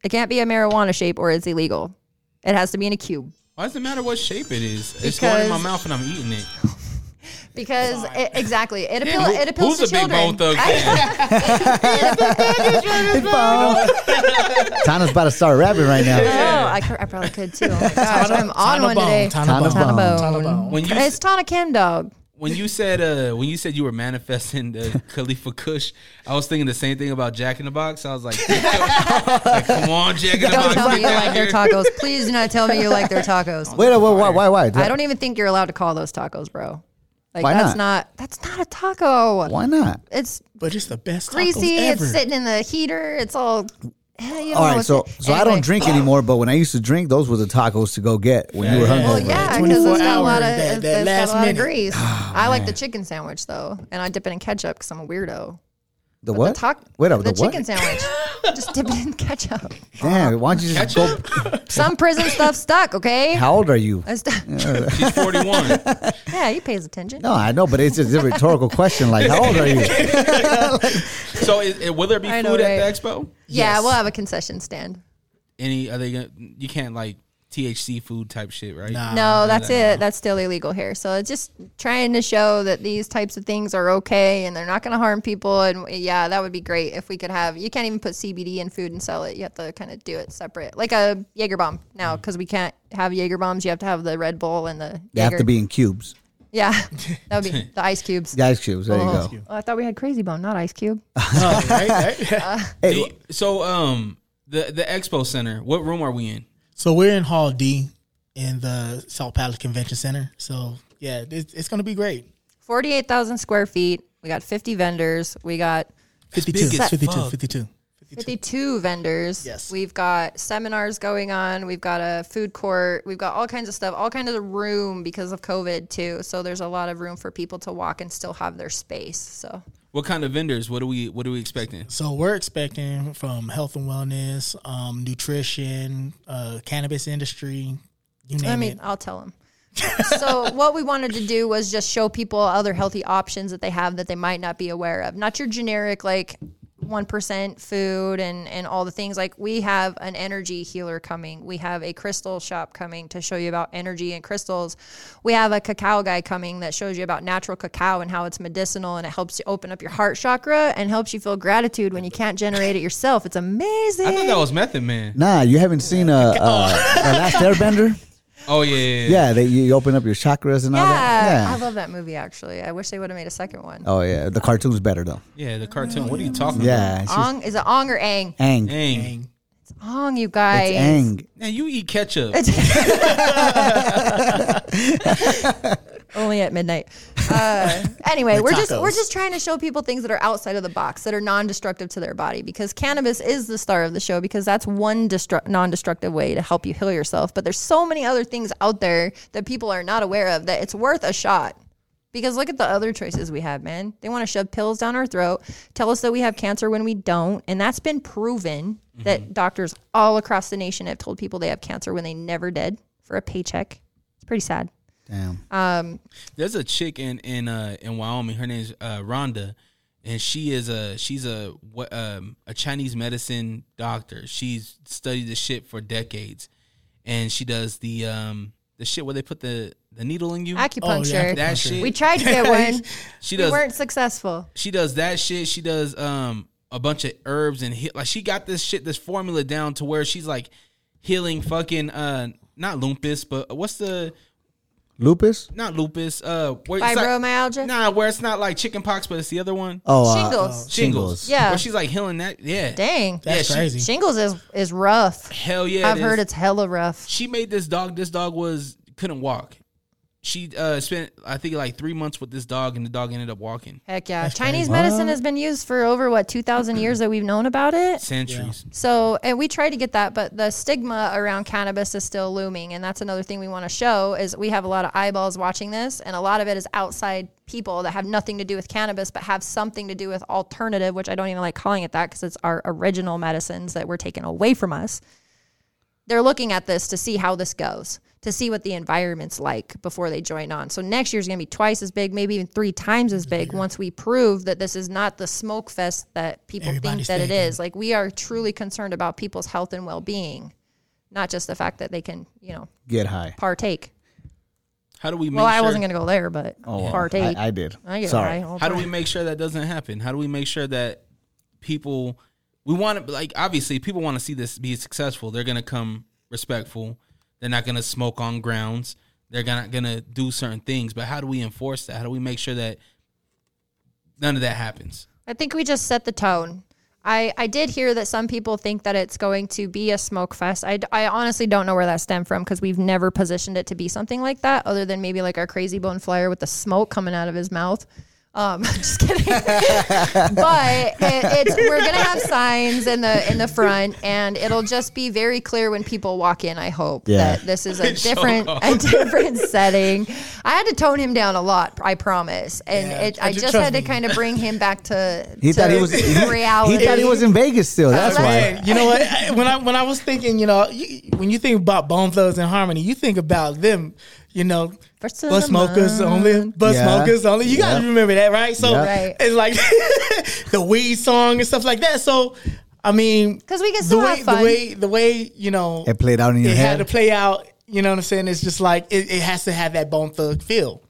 It can't be a marijuana shape, or it's illegal. It has to be in a cube Why does it matter what shape it is? It's going in my mouth and I'm eating it. because it, exactly it, appeal, Who- it appeals who's to a big children. Bone Thug fan? Tana's about to start rapping right now. oh, I, cou- I probably could too. Oh my gosh, I'm on Tana one Bone, today. Tana Tana Bone, Bone. Tana Tana Bone. Bone. when you It's Tana Kim Dog. when you said uh when you said you were manifesting the Khalifa Kush, I was thinking the same thing about Jack in the Box. I was like, like, come on, Jack in the Don't Box, tell me you down like their tacos. Please do not tell me you like their tacos. Wait, wait, why, why, why? I don't even think you're allowed to call those tacos, bro. Like Why that's not? not that's not a taco. Why not? It's But it's the best greasy. tacos ever. It's sitting in the heater. It's all. eh, You All know, right, so it's- so I anyway. don't drink anymore, but when I used to drink, those were the tacos to go get when you were Yeah. hungover. Well, yeah, because 24 it's got a lot of, hour, that- it's, that it's got last a lot of minute. grease. I like the chicken sandwich though, and I dip it in ketchup because I'm a weirdo. The But what? The, tac- Wait, the, the, what? chicken sandwich. just dip it in ketchup. Damn, why don't you just go? Some prison stuff stuck. Okay. How old are you? That's- She's 41. yeah, he pays attention. No, I know, but it's just a rhetorical question. Like, how old are you? so, is, is- will there be I food know, at right? the expo? Yeah, Yes. we'll have a concession stand. Any? Are they gonna? You can't like THC food type shit, right? Nah. No, that's no, it. That's still illegal here. So it's just trying to show that these types of things are okay and they're not going to harm people. And yeah, that would be great if we could have. You can't even put CBD in food and sell it. You have to kind of do it separate, like a Jaeger bomb now, because we can't have Jaeger bombs. You have to have the Red Bull and the. They have to be in cubes. Yeah, that would be the ice cubes. The ice cubes. There you Oh, go. I thought we had Krayzie Bone, not Ice Cube. Oh, right, right. Hey, so, um, the the expo center. What room are we in? So we're in Hall D in the Salt Palace Convention Center. So yeah, it's, it's going to be great. Forty-eight thousand square feet. We got fifty vendors. We got 52, big as 52, 52. 52 vendors. Yes. We've got seminars going on. We've got a food court. We've got all kinds of stuff, all kinds of room because of COVID too. So there's a lot of room for people to walk and still have their space. So What kind of vendors? What are we? What are we expecting? So we're expecting from health and wellness, um, nutrition, uh, cannabis industry, you name I mean, it. I'll tell them. so what we wanted to do was just show people other healthy options that they have that they might not be aware of. Not your generic like 1% food and and all the things like we have an energy healer coming. We have a crystal shop coming to show you about energy and crystals. We have a cacao guy coming that shows you about natural cacao and how it's medicinal and it helps you open up your heart chakra and helps you feel gratitude when you can't generate it yourself. It's amazing. I thought that was Method Man. nah, you haven't seen a, a, a Last Airbender? Oh yeah, yeah. yeah. Yeah, they, you open up your chakras and all that. yeah. I love that movie actually. I wish they would have made a second one. Oh yeah, the cartoon's better though. Yeah, the cartoon. What are you talking about? Yeah, Ong is it Ong or Aang? Aang. about? Dang. Dang. You guys. It's Aang. Man, you eat ketchup. Only at midnight. Uh, anyway, we're just we're just trying to show people things that are outside of the box that are non-destructive to their body because cannabis is the star of the show because that's one destru- non-destructive way to help you heal yourself. But there's so many other things out there that people are not aware of that it's worth a shot. Because look at the other choices we have, man. They want to shove pills down our throat, tell us that we have cancer when we don't, and that's been proven that doctors all across the nation have told people they have cancer when they never did for a paycheck. It's pretty sad. Damn. Um, There's a chick in in uh in Wyoming. Her name's uh, Rhonda, and she is a she's a what um a Chinese medicine doctor. She's studied the shit for decades, and she does the um the shit where they put the the needle in you. Acupuncture. that shit. We tried to get one. she does. we does weren't successful. she does that shit. She does um a bunch of herbs and hit like she got this shit this formula down to where she's like healing fucking uh not lupus but what's the Lupus? not lupus uh where it's like- Fibromyalgia. Nah, where it's not like chicken pox, but it's the other one. Oh, uh, Shingles. Shingles. Yeah. Where she's like healing that. Yeah. Dang. That's Yeah, she- crazy. Shingles is is rough. Hell yeah. I've it heard is. it's hella rough. She made this dog. This dog was couldn't walk. She uh spent I think like three months with this dog, and the dog ended up walking. Heck yeah. Chinese medicine has been used for over what 2000 years that we've known about it. Centuries. So, and we tried to get that, but the stigma around cannabis is still looming, and that's another thing we want to show is we have a lot of eyeballs watching this, and a lot of it is outside people that have nothing to do with cannabis, but have something to do with alternative, which I don't even like calling it that because it's our original medicines that were taken away from us. They're looking at this to see how this goes, to see what the environment's like before they join on. So next year's going to be twice as big, maybe even three times as big once we prove that this is not the smoke fest that people Everybody's think that it thinking. is. Like we are truly concerned about people's health and well-being, not just the fact that they can, you know, get high. partake. How do we make Well, I wasn't going to go there, but Oh, partake. I, I did. I get Sorry. high How do we make sure that doesn't happen? How do we make sure that people we want to like obviously people want to see this be successful. They're gonna come respectful. They're not gonna smoke on grounds. They're not gonna do certain things. But how do we enforce that? How do we make sure that none of that happens? I think we just set the tone. I, I did hear that some people think that it's going to be a smoke fest. I, I honestly don't know where that stemmed from because we've never positioned it to be something like that, other than maybe like our Krayzie Bone flyer with the smoke coming out of his mouth. Um, just kidding. but it, it's we're gonna have signs in the in the front, and it'll just be very clear when people walk in. I hope Yeah. that this is a Show different off. a different setting. I had to tone him down a lot. I promise, and Yeah, it, I ju- just trust had to me. kind of bring him back to He to thought he was. He, reality. he thought he was in Vegas still. That's why. Man, you know what? I- When I when I was thinking, you know, you, when you think about Bone Thugs and Harmony, you think about them, you know, First of bus the smokers month. only, bus Yeah. smokers only. You gotta remember that, right? So Yeah. Right. it's like the weed song and stuff like that. So I mean, because we can the way have fun. the way the way you know It played out in your it head. had to play out. You know what I'm saying? It's just like it, it has to have that Bone Thug feel.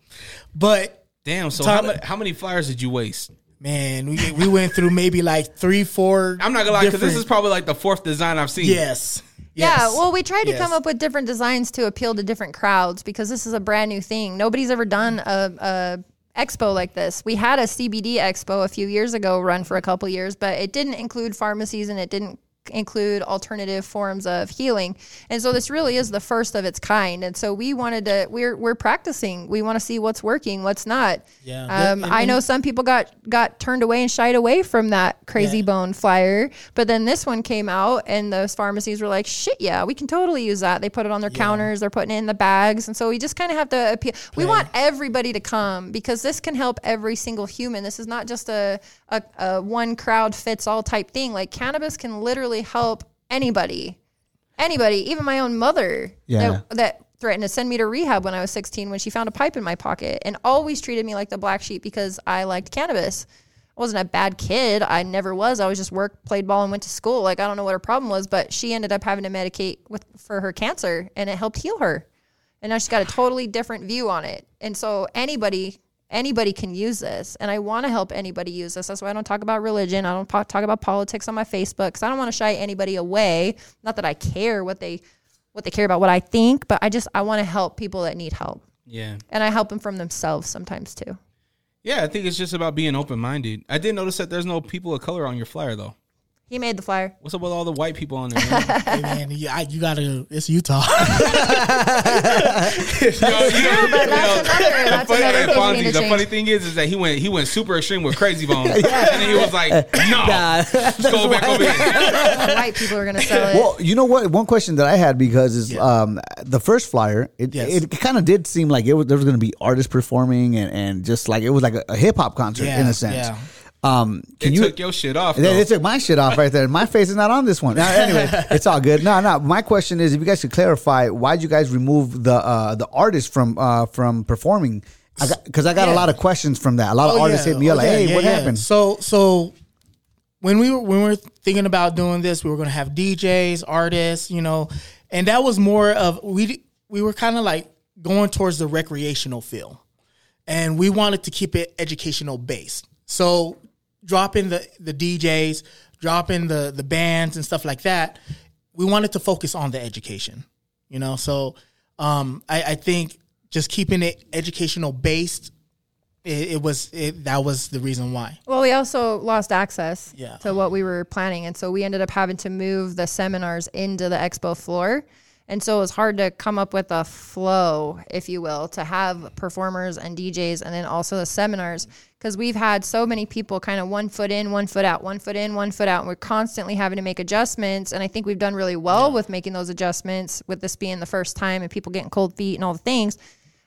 But Damn. So how, ma- how many flyers did you waste? man, we we went through maybe like three, four. I'm not gonna lie, because this is probably like the fourth design I've seen. yes. Yeah, Yes. well, we tried to Yes. come up with different designs to appeal to different crowds because this is a brand new thing. Nobody's ever done a, a expo like this. We had a CBD expo a few years ago, run for a couple years, but it didn't include pharmacies and it didn't include alternative forms of healing. And so this really is the first of its kind. And so we wanted to we're we're practicing. We want to see what's working, what's not. Yeah. Um, I know some people got got turned away and shied away from that crazy Yeah. bone flyer, but then this one came out and those pharmacies were like, "Shit, yeah, we can totally use that." They put it on their counters, they're putting it in the bags, and so we just kind of have to appeal. We want everybody to come because this can help every single human. This is not just a a, a one crowd fits all type thing. Like cannabis can literally help anybody, anybody, even my own mother. Yeah. That, that threatened to send me to rehab when I was 16 when she found a pipe in my pocket and always treated me like the black sheep because I liked cannabis. I wasn't a bad kid. I never was. I was just worked, played ball, and went to school. Like I don't know what her problem was, but she ended up having to medicate with for her cancer, and it helped heal her. And now she's got a totally different view on it. And so anybody anybody can use this, and I want to help anybody use this. That's why I don't talk about religion. I don't po- talk about politics on my Facebook because I don't want to shy anybody away. Not that I care what they what they care about, what I think, but I just I want to help people that need help, Yeah. and I help them from themselves sometimes too. Yeah, I think it's just about being open minded. I did notice that there's no people of color on your flyer though. He made the flyer. What's up with all the white people on there? Man? Hey man, you, I, you gotta. It's Utah. Yo, you but that's another- the that's funny, another thing we Fonzie, need to the change. funny thing is, is that he went he went super extreme with Krayzie Bones, and then he was like, "No, let's go back over here." White people are gonna sell it. Well, you know what? One question that I had because is um, the first flyer. It, Yes. it kind of did seem like it was there was going to be artists performing and, and just like it was like a, a hip hop concert in a sense. yeah. Um, They can you? took your shit off. They, they took my shit off right there. My face is not on this one. Now, anyway, it's all good. No, no. My question is, if you guys could clarify, why did you guys remove the uh, the artist from uh, from performing? Because I, got a Yeah. lot of questions from that. A lot of Oh, artists yeah. hit me up Oh, like, yeah, "Hey, yeah, what yeah. happened?" So so when we were when we were thinking about doing this, we were going to have DJs, artists, you know, and that was more of we we were kind of like going towards the recreational feel, and we wanted to keep it educational based. So dropping the the DJs, dropping the the bands and stuff like that, we wanted to focus on the education, you know. So um, I, I think just keeping it educational based it, it was it, that was the reason why. Well, we also lost access Yeah. to what we were planning. And so we ended up having to move the seminars into the expo floor. And so it was hard to come up with a flow, if you will, to have performers and DJs and then also the seminars. Because we've had so many people kind of one foot in, one foot out, one foot in, one foot out. And we're constantly having to make adjustments. And I think we've done really well with making those adjustments, with this being the first time and people getting cold feet and all the things.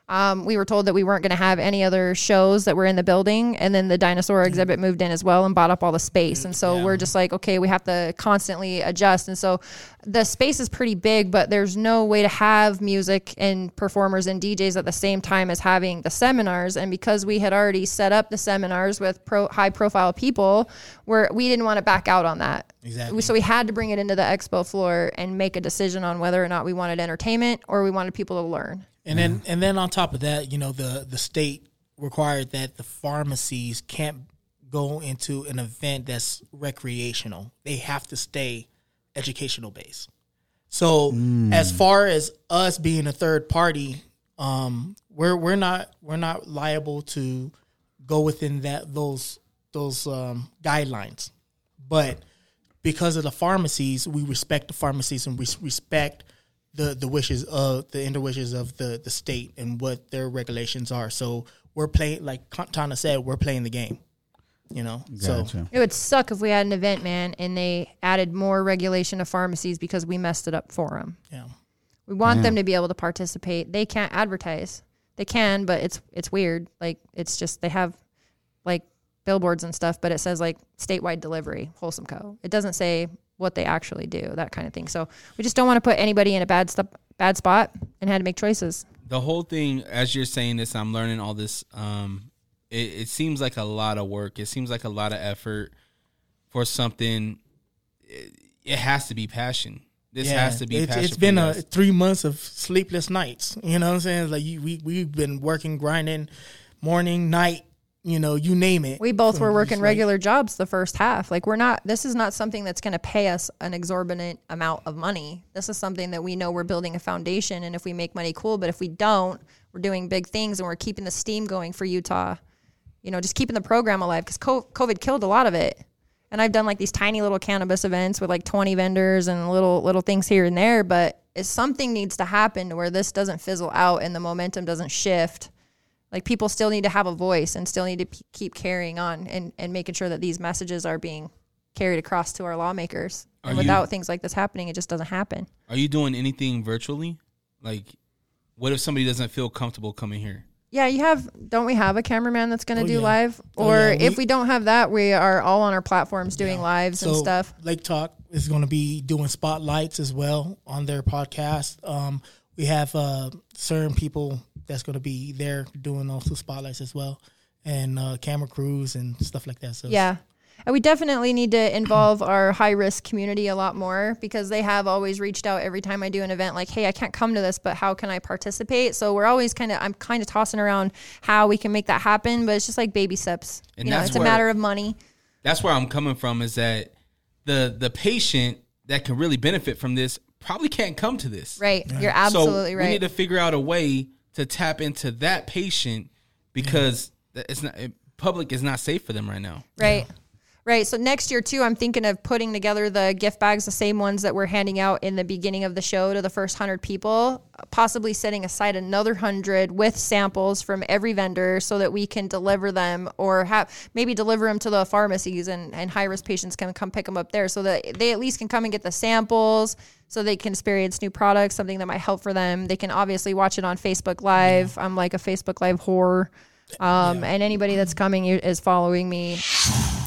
Um, we were told that we weren't going to have any other shows that were in the building, and then the dinosaur exhibit moved in as well and bought up all the space. And so we're just like, okay, we have to constantly adjust. And so the space is pretty big, but there's no way to have music and performers and DJs at the same time as having the seminars. And because we had already set up the seminars with pro, high profile people, where we didn't want to back out on that. Exactly. So we had to bring it into the expo floor and make a decision on whether or not we wanted entertainment or we wanted people to learn. And then and then on top of that, you know, the the state required that the pharmacies can't go into an event that's recreational. They have to stay educational based. So as far as us being a third party, um, we're we're not we're not liable to go within that those those um, guidelines. But because of the pharmacies, we respect the pharmacies and we respect the the wishes of the inner wishes of the the state and what their regulations are. So we're playing like Tana said, we're playing the game. You know, so It would suck if we had an event, man, and they added more regulation to pharmacies because we messed it up for them. yeah. We want them to be able to participate. They can't advertise. They can, but it's it's weird. Like it's just they have like billboards and stuff, but it says like statewide delivery, Wholesome Co. It doesn't say what they actually do, that kind of thing. So we just don't want to put anybody in a bad st- bad spot and had to make choices. the whole thing as you're saying this i'm learning all this um it, it seems like a lot of work it seems like a lot of effort for something it, it has to be passion this has to be It's, passion it's for been a three months of sleepless nights. You know what I'm saying? It's like you, we we've been working, grinding, morning, night. You know, you name it. We both were working like- regular jobs the first half. Like we're not this is not something that's going to pay us an exorbitant amount of money. This is something that we know we're building a foundation and if we make money cool, but if we don't, we're doing big things and we're keeping the steam going for Utah. You know, just keeping the program alive cuz COVID killed a lot of it. And I've done like these tiny little cannabis events with like 20 vendors and little little things here and there, but if something needs to happen to where this doesn't fizzle out and the momentum doesn't shift like people still need to have a voice and still need to p- keep carrying on and, and making sure that these messages are being carried across to our lawmakers. Are And you- without things like this happening, it just doesn't happen. are you doing anything virtually like what if somebody doesn't feel comfortable coming here Yeah, you have. Don't we have a cameraman that's going to Oh, do yeah. live? Oh, Or yeah, if we- we don't have that, we are all on our platforms doing lives and stuff. Lake Talk is going to be doing spotlights as well on their podcast. Um, we have uh, certain people that's going to be there doing also spotlights as well, and uh, camera crews and stuff like that. So Yeah. And we definitely need to involve our high risk community a lot more because they have always reached out every time I do an event like, hey, I can't come to this, but how can I participate? So we're always kind of, I'm kind of tossing around how we can make that happen, but it's just like baby steps. And you know, that's it's a matter of money. that's where i'm coming from is that the the patient that can really benefit from this probably can't come to this Right. You're absolutely so right. we need to figure out a way to tap into that patient because it's not public is not safe for them right now. Right. Right. So next year too, I'm thinking of putting together the gift bags, the same ones that we're handing out in the beginning of the show to the first hundred people, possibly setting aside another hundred with samples from every vendor so that we can deliver them or have maybe deliver them to the pharmacies and, and high risk patients can come pick them up there so that they at least can come and get the samples so they can experience new products, something that might help for them. They can obviously watch it on Facebook Live. I'm like a Facebook Live whore. Um, And anybody that's coming is following me.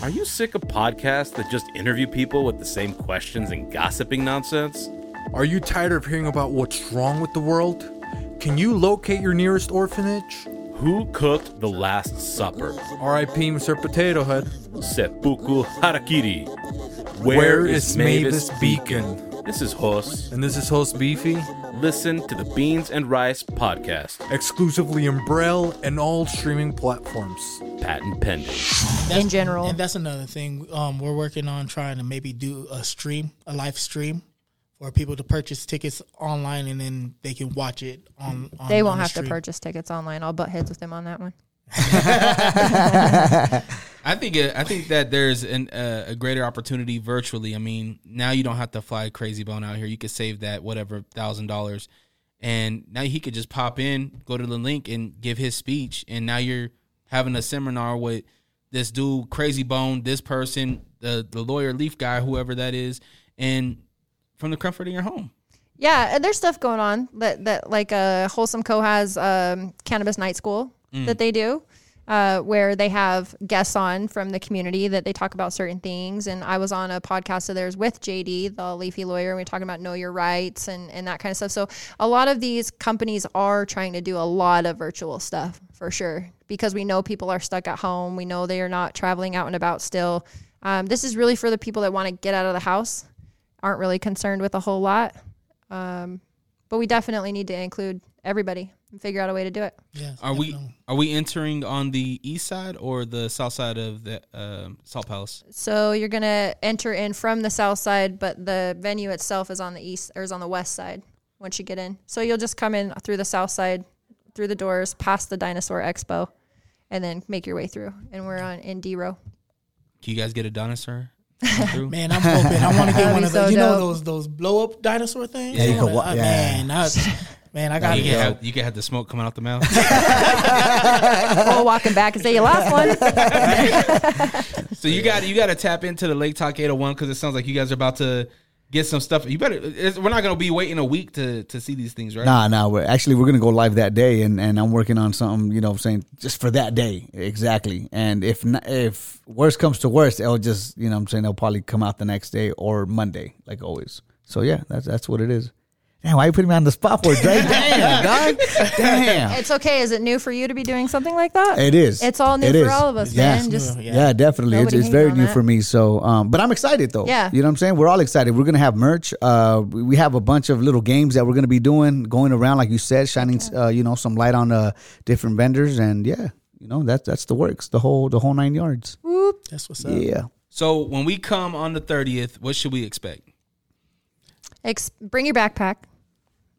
Are you sick of podcasts that just interview people with the same questions and gossiping nonsense? Are you tired of hearing about what's wrong with the world? Can you locate your nearest orphanage? Who cooked the Last Supper? R.I.P. Mr. Potato Head. Seppuku Harakiri. Where is Mavis Beacon? This is Hos. And this is host Beefy, Listen to the Beans and Rice podcast. exclusively in Braille and all streaming platforms. Patent pending. in general. And that's another thing. Um, we're working on trying to maybe do a stream, a live stream, for people to purchase tickets online and then they can watch it on. on They on won't the have to stream. purchase tickets online. I'll butt heads with them on that one. I think I think that there's an, uh, a greater opportunity virtually. I mean, now you don't have to fly Krayzie Bone out here. You could save that whatever thousand dollars, and now he could just pop in, go to the link, and give his speech. And now you're having a seminar with this dude, Krayzie Bone, this person, the the lawyer, Leaf guy, whoever that is, and from the comfort of your home. Yeah, and there's stuff going on that that like uh, Wholesome Co has um, cannabis night school that they do. Uh, where they have guests on from the community that they talk about certain things. And I was on a podcast of theirs with JD, the leafy lawyer, and we are talking about know your rights and, and that kind of stuff. So a lot of these companies are trying to do a lot of virtual stuff for sure because we know people are stuck at home. We know they are not traveling out and about still. Um, this is really for the people that want to get out of the house, aren't really concerned with a whole lot. Um, but we definitely need to include everybody and figure out a way to do it. Yeah, Are we definitely. are we entering on the east side or the south side of the um Salt Palace? So you're gonna enter in from the south side, but the venue itself is on the east or is on the west side once you get in. So you'll just come in through the south side, through the doors, past the Dinosaur Expo, and then make your way through. And we're on in D row. Can you guys get a dinosaur? through? Man, I'm hoping. I want to get one of those. so you know those those blow up dinosaur things. Yeah, you can wanna- wa- uh, yeah. Man, I, Man, I got You it. can have you can have the smoke coming out the mouth. We'll walking back and say your last one. so you got you got to tap into the Lake Talk 801 because it sounds like you guys are about to get some stuff. You better. It's, we're not gonna be waiting a week to to see these things, right? Nah, nah. We're, actually, we're gonna go live that day, and, and I'm working on something. You know, I'm saying just for that day exactly. And if not, if worst comes to worst, it'll just you know, what I'm saying it'll probably come out the next day or Monday, like always. So yeah, that's that's what it is. Damn, why you putting me on the spot for it, Dre? Damn, dog. Damn. It's okay. Is it new for you to be doing something like that? It is. It's all new It for is. all of us, Yeah. man. Just Yeah, definitely. It's, Nobody it's hates very on new that. for me. So, um, but I'm excited though. Yeah. You know what I'm saying? We're all excited. We're gonna have merch. Uh, we we have a bunch of little games that we're gonna be doing, going around, like you said, shining, uh, you know, some light on uh, different vendors, and yeah, you know, that's that's the works, the whole the whole nine yards. whoop. That's what's up. Yeah. So when we come on the 30th, what should we expect? Ex- bring your backpack.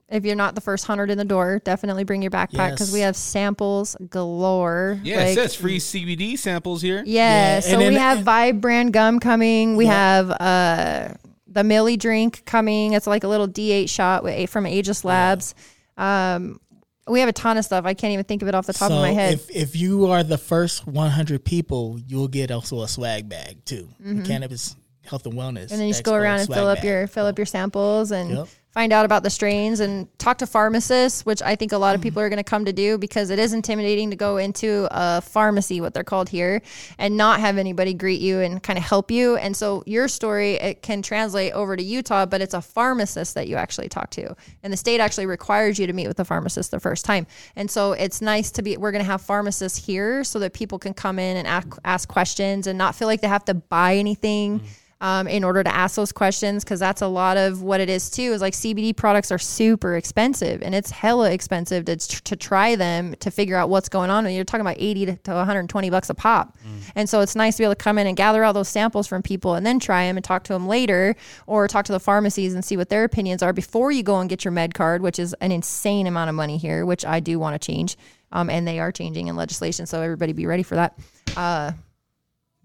If you're not the first hundred in the door, definitely bring your backpack because Yes. we have samples galore. Yeah, Like, it says free CBD samples here. Yeah, Yeah, so and then- we have Vibe brand gum coming. We have uh the Millie drink coming. It's like a little D8 shot with, from Aegis Labs. Um, we have a ton of stuff. I can't even think of it off the top so of my head. If, if you are the first 100 people, you'll get also a swag bag too. The Cannabis Health and Wellness. Mm-hmm. and then you just go around and swag fill up bag. your fill up your samples and Yep. Find out about the strains and talk to pharmacists, which I think a Mm-hmm. lot of people are going to come to do because it is intimidating to go into a pharmacy, what they're called here, and not have anybody greet you and kind of help you. And so your story it can translate over to Utah, but it's a pharmacist that you actually talk to, and the state actually requires you to meet with the pharmacist the first time. And so it's nice to be. We're going to have pharmacists here so that people can come in and ask, ask questions and not feel like they have to buy anything um, in order to ask those questions because that's a lot of what it is too is like cbd products are super expensive and it's hella expensive to, to try them to figure out what's going on. And you're talking about 80 to to 120 bucks a pop. And so it's nice to be able to come in and gather all those samples from people and then try them and talk to them later or talk to the pharmacies and see what their opinions are before you go and get your med card which is an insane amount of money here which i do want to change. Um, and they are changing in legislation so everybody be ready for that. Uh,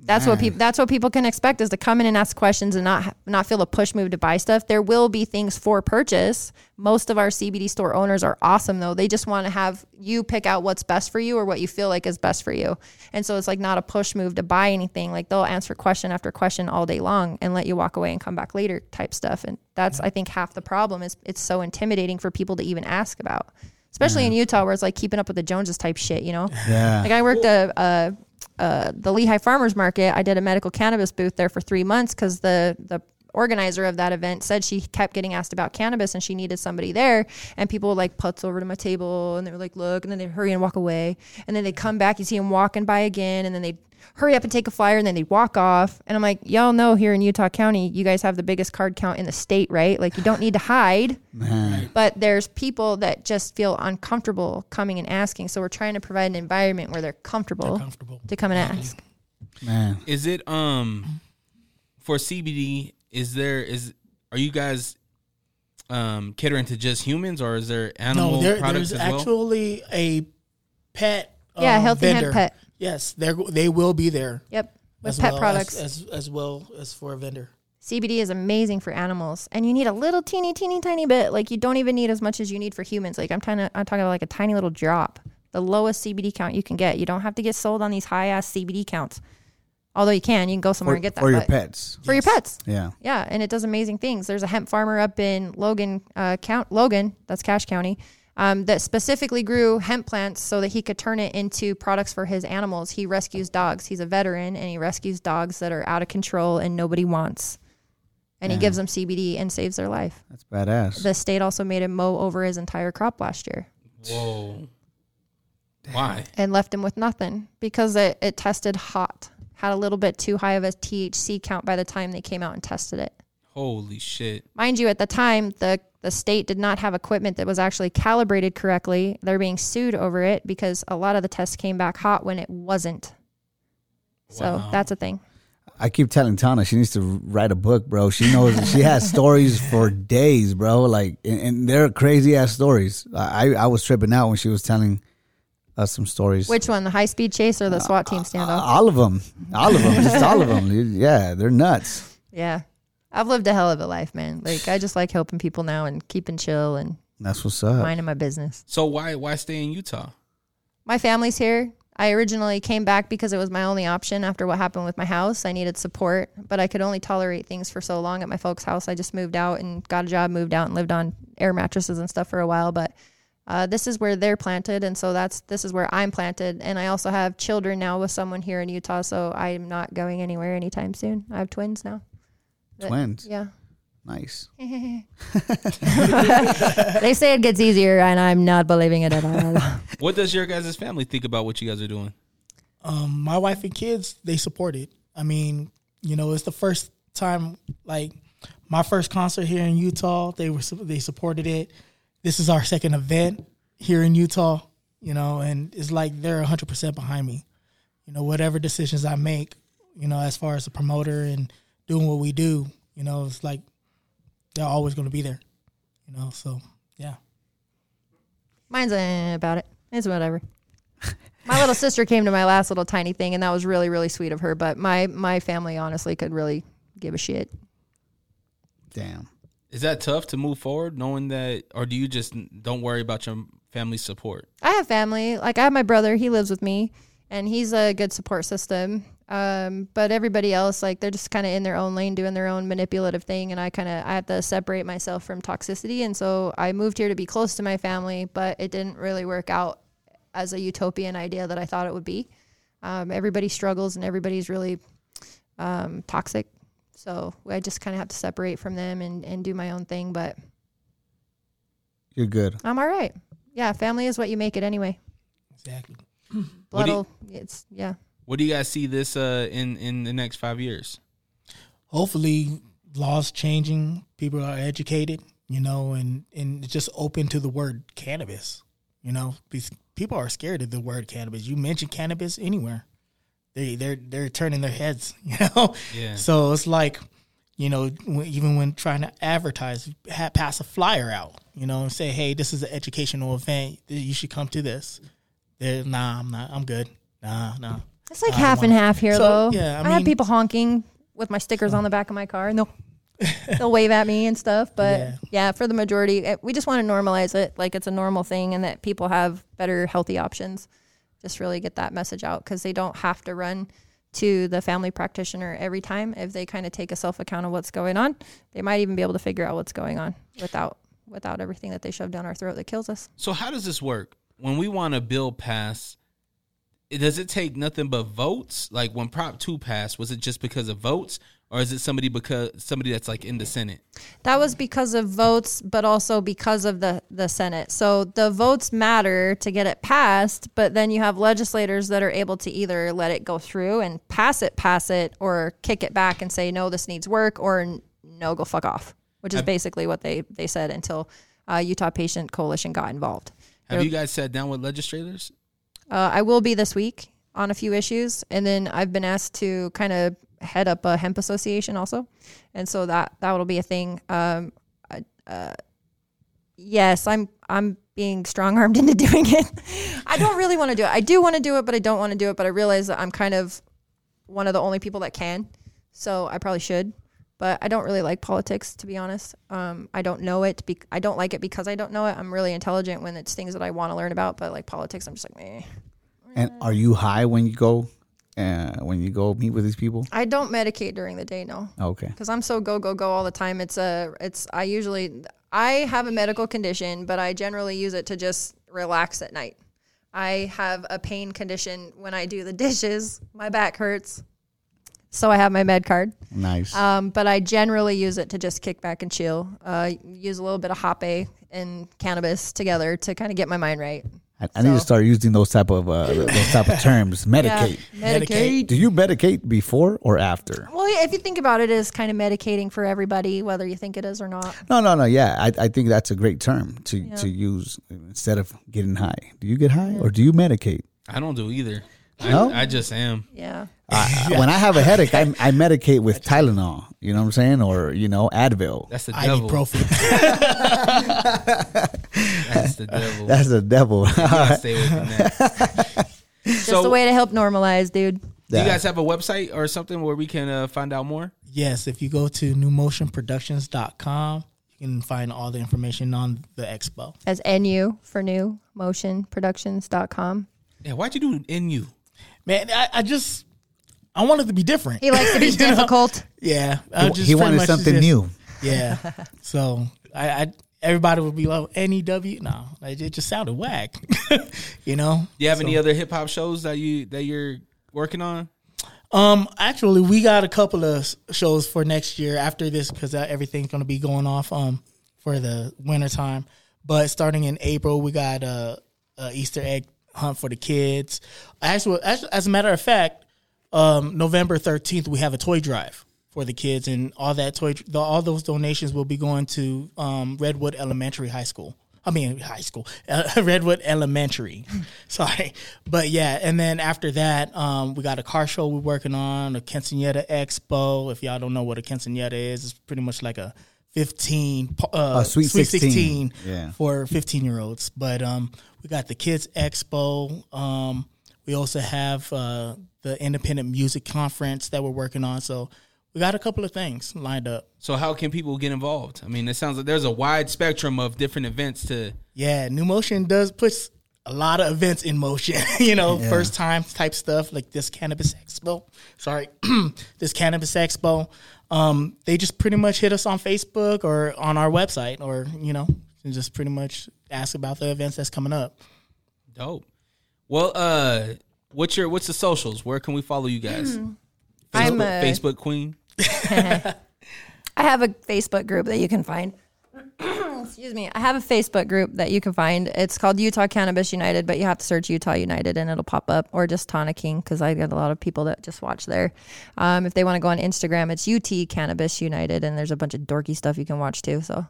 that's what people. That's what people can expect is to come in and ask questions and not not feel a push move to buy stuff. There will be things for purchase. Most of our CBD store owners are awesome though. They just want to have you pick out what's best for you or what you feel like is best for you. And so it's like not a push move to buy anything. Like they'll answer question after question all day long and let you walk away and come back later type stuff. And that's I think half the problem is it's so intimidating for people to even ask about. Especially in Utah where it's like keeping up with the Joneses type shit, you know? Yeah. Like I worked a, a, uh, the Lehi Farmers Market. I did a medical cannabis booth there for three months because the the organizer of that event said she kept getting asked about cannabis and she needed somebody there. And people would like putz over to my table and they were like, look, and then they'd hurry and walk away. And then they'd come back, you see them walking by again, and then they'd hurry up and take a flyer and then they'd walk off. And I'm like, y'all know here in Utah County, you guys have the biggest card count in the state, right? Like you don't need to hide. But there's people that just feel uncomfortable coming and asking. So we're trying to provide an environment where they're comfortable, comfortable. to come and ask. Man. Is it um for CBD? Is there is are you guys um catering to just humans or is there animal No, there, products there's as well? actually a pet. Yeah, um, healthy hemp vendor. pet. Yes, they they will be there. Yep. With pet well products. as, as as well as for a vendor. CBD is amazing for animals, and you need a little teeny, teeny, tiny bit. Like you don't even need as much as you need for humans. Like I'm trying to, I'm talking about like a tiny little drop, the lowest CBD count you can get. You don't have to get sold on these high ass CBD counts. Although you can, you can go somewhere For, and get that for your pets. For your pets, Yeah. yeah, and it does amazing things. There's a hemp farmer up in Logan, uh, count Logan, that's Cache County, um, that specifically grew hemp plants so that he could turn it into products for his animals. He rescues dogs. He's a veteran, and he rescues dogs that are out of control and nobody wants. And he gives them CBD and saves their life. That's badass. The state also made him mow over his entire crop last year Whoa. Why? and left him with nothing because it, it tested hot, had a little bit too high of a THC count by the time they came out and tested it. Holy shit. Mind you, at the time, the, the state did not have equipment that was actually calibrated correctly. They're being sued over it because a lot of the tests came back hot when it wasn't. So Wow. that's a thing. I keep telling Tana she needs to write a book, bro. She knows she has stories for days, bro. Like, and, and they're crazy ass stories. I I was tripping out when she was telling us some stories. Which one, the high speed chase or the uh, SWAT team standoff? all of them, all of them, just all of them. Yeah, they're nuts. yeah. I've lived a hell of a life, man. Like, I just like helping people now and keeping chill and That's what's up. minding my business. So why why stay in Utah? My family's here. I originally came back because it was my only option after what happened with my house. I needed support, but I could only tolerate things for so long at my folks' house. I just moved out and got a job, moved out and lived on air mattresses and stuff for a while. But uh, this is where they're planted, and so that's this is where I'm planted. And I also have children now with someone here in Utah, so I'm not going anywhere anytime soon. I have twins now. But- Twins. Yeah. Nice. they say it gets easier, and I'm not believing it at all. What does your guys' family think about what you guys are doing? Um, my wife and kids, they support it. I mean, you know, it's the first time, like my first concert here in Utah. They were they supported it. This is our second event here in Utah. You know, and it's like they're 100 percent behind me. You know, whatever decisions I make, you know, as far as a promoter and doing what we do, you know, it's like they're always going to be there. You know, so yeah. Mine's uh, about it. It's whatever. My little sister came to my last little tiny thing, and that was really, really sweet of her. But my my family honestly could really give a shit. Damn. Is that tough to move forward knowing that or do you just don't worry about your family support? I have family. Like I have my brother. He lives with me, and he's a good support system. Um, but everybody else, like they're just kind of in their own lane, doing their own manipulative thing, and I kind of I have to separate myself from toxicity. And so I moved here to be close to my family, but it didn't really work out as a utopian idea that I thought it would be. Um, everybody struggles, and everybody's really um, toxic. So I just kind of have to separate from them and, and do my own thing. But You're good. I'm all right. Yeah, family is what you make it anyway. Exactly. What do you- Blood'll, it's yeah. What do you guys see this uh, in in the next five years? hopefully laws changing people are educated you know and and just open to the word cannabis you know because people are scared of the word cannabis you mention cannabis anywhere they they're they're turning their heads you know Yeah. so it's like you know even when trying to advertise ha- pass a flyer out you know and say hey this is an educational event you should come to this they're nah i'm not i'm good nah nah It's like I half and half here, So, though. yeah, I I, have people honking with my stickers on the back of my car, and they'll they'll wave at me and stuff. But Yeah. yeah. for the majority, eh, we just want to normalize it, like it's a normal thing, and that people have better healthy options. Just really get that message out because they don't have to run to the family practitioner every time. If they kind of take a self account of what's going on, they might even be able to figure out what's going on without without everything that they shove down our throat that kills us. So how does this work? When we want a bill pass, does it take nothing but votes? Like when Prop Two passed, was it just because of votes, or is it somebody because somebody that's like in the Senate? That was because of votes, but also because of the, the Senate. So the votes matter to get it passed, but then you have legislators that are able to either let it go through and pass it, pass it, or kick it back and say, no, this needs work, or no, go fuck off, which is Have- basically what they, they said until uh, Utah Patient Coalition got involved. Have They're- you guys sat down with legislators? Uh, I will be this week on a few issues, and then I've been asked to kind of head up a hemp association also, and so that that will be a thing. Um, uh, yes, I'm I'm being strong armed into doing it. I don't really want to do it. I do want to do it, but I don't want to do it. But I realize that I'm kind of one of the only people that can, so I probably should. But I don't really like politics, to be honest. Um, I don't know it. Be- I don't like it because I don't know it. I'm really intelligent when it's things that I want to learn about. But like politics, I'm just like, meh. And are you high when you go, uh, when you go meet with these people? I don't medicate during the day, no, Okay. because I'm so go go go all the time. It's a, it's I usually I have a medical condition, but I generally use it to just relax at night. I have a pain condition when I do the dishes. My back hurts, so I have my med card. Nice. Um, but I generally use it to just kick back and chill. Uh, use a little bit of hape and cannabis together to kind of get my mind right. I, I need to start using those type of uh, those type of terms. Medicate. Yeah, medicate. Do you medicate before or after? Well, yeah, if you think about it, it is kind of medicating for everybody, whether you think it is or not. No, no, no. Yeah, I, I think that's a great term to Yeah. to use instead of getting high. Do you get high or do you medicate? I don't do either. No? I, I just am. Yeah. I, When I have a headache, I, I medicate with Tylenol. You know what I'm saying, or you know Advil. That's the devil. Ibuprofen. That's the devil. That's the devil. You gotta stay away from that. Just So- a way to help normalize, dude. Do you guys have a website or something where we can uh, find out more? Yes, if you go to numotionproductions.com, you you can find all the information on the expo. As NU for new motion Yeah, why'd you do NU? Man, I, I just I wanted to be different. He likes to be You know? difficult. Yeah, I He- just he wanted something just- new. Yeah, so I, I everybody would be like NEW. No, like, it just sounded whack. you know. Do you have any other hip hop shows that you that you're working on? Um, actually, we got a couple of shows for next year after this because everything's going to be going off um for the winter time. But starting in April, we got a, a Easter egg hunt for the kids. Actually, as, as a matter of fact, um, November thirteenth, we have a toy drive for the kids, and all that toy, the, all those donations will be going to um, Redwood Elementary High School. I mean, high school, Redwood Elementary. Sorry, but yeah, and then after that, um, we got a car show we're working on, a Quinceanera Expo. If y'all don't know what a Quinceanera is, it's pretty much like a fifteen, uh, A Sweet 16. 16 Yeah. for 15 year olds. But um, we got the Kids Expo. Um, we also have uh, the Independent Music Conference that we're working on. So we got a couple of things lined up. So how can people get involved? I mean, it sounds like there's a wide spectrum of different events to. Yeah, New Motion does puts a lot of events in motion. you know, Yeah. first time type stuff like this Cannabis Expo. Sorry, this Cannabis Expo. Um, they just pretty much hit us on Facebook or on our website, or you know, and just pretty much ask about the events that's coming up. Dope. Well, uh, what's your what's the socials? Where can we follow you guys? I'm Facebook, a- Facebook Queen. I have a Facebook group that you can find. Excuse me. I have a Facebook group that you can find. It's called Utah Cannabis United, but you have to search Utah United and it'll pop up, or just Tana King because I get a lot of people that just watch there. Um, if they want to go on Instagram, it's UT Cannabis United, and there's a bunch of dorky stuff you can watch too. So,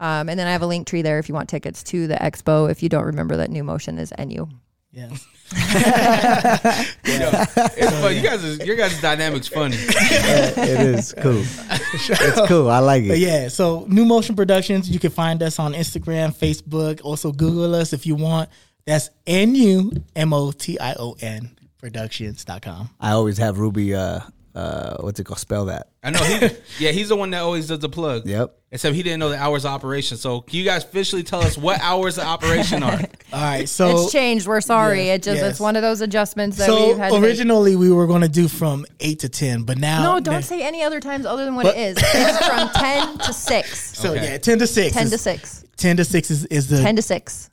um, and then I have a link tree there if you want tickets to the expo. If you don't remember that New Motion is NU. Yeah. Yeah. It's fun. You guys, is, your guys' dynamics funny. it is cool. It's cool. I like it. But yeah, so New Motion Productions, you can find us on Instagram, Facebook. Also, Google us if you want. That's N U M O T I O N Productions.com. I always have Ruby. Uh, uh, what's it called? Spell that. I know. He, yeah, he's the one that always does the plug. Yep. Except he didn't know the hours of operation. So can you guys officially tell us what hours of operation are? All right, so it's changed. We're sorry. Yes, it just yes. it's one of those adjustments that so we've had. to make. originally we were going to do from eight to ten, but now No, don't say any other times other than what But- it is. It's from 10 to 6. So yeah, ten to six. 10 is- to 6. Ten to six is, is the 10 to 6.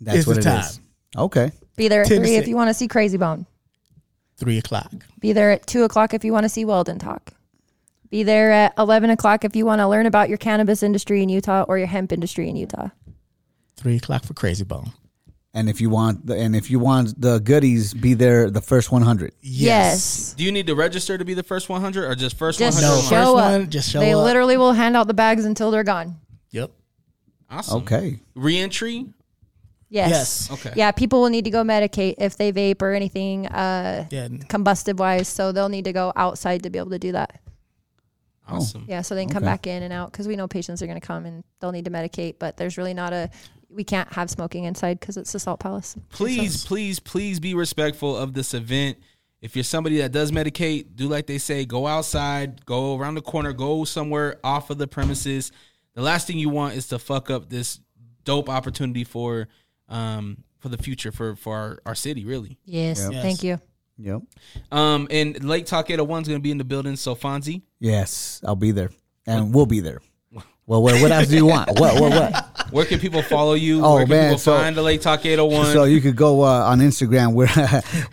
That's Is what the it time. is. Okay. Be there at 3 if you want to see Krayzie Bone. Three o'clock. Be there at 2 o'clock if you want to see Weldon talk. Be there at 11 o'clock if you want to learn about your cannabis industry in Utah or your hemp industry in Utah. Three o'clock for Krayzie Bone. And if you want, the, and if you want the goodies, be there the first 100. Yes. Do you need to register to be the first 100 or just first Just 100? No, show first up. one, just show they up. literally will hand out the bags until they're gone. Yep. Awesome. Okay. Reentry? Yes. Yes. Okay. Yeah, people will need to go medicate if they vape or anything uh, Yeah. combustive wise. So they'll need to go outside to be able to do that. Awesome. Yeah, so they can come back in and out because we know patients are going to come and they'll need to medicate, but there's really not a. We can't have smoking inside because it's the Salt Palace. Please, please, please be respectful of this event. If you're somebody that does medicate, do like they say, go outside, go around the corner, go somewhere off of the premises. The last thing you want is to fuck up this dope opportunity for um for the future for for our, our city, really. Yes, Yep. Yes. thank you. Yep. Um and Lake Talk 801 is gonna be in the building. So Fonzie, Yes, I'll be there, and we'll be there. Well, what, what else do you want? What, what, what? Where can people follow you? Oh, where can man, people so- find the Lake Talk 801? So you could go uh, on Instagram. We're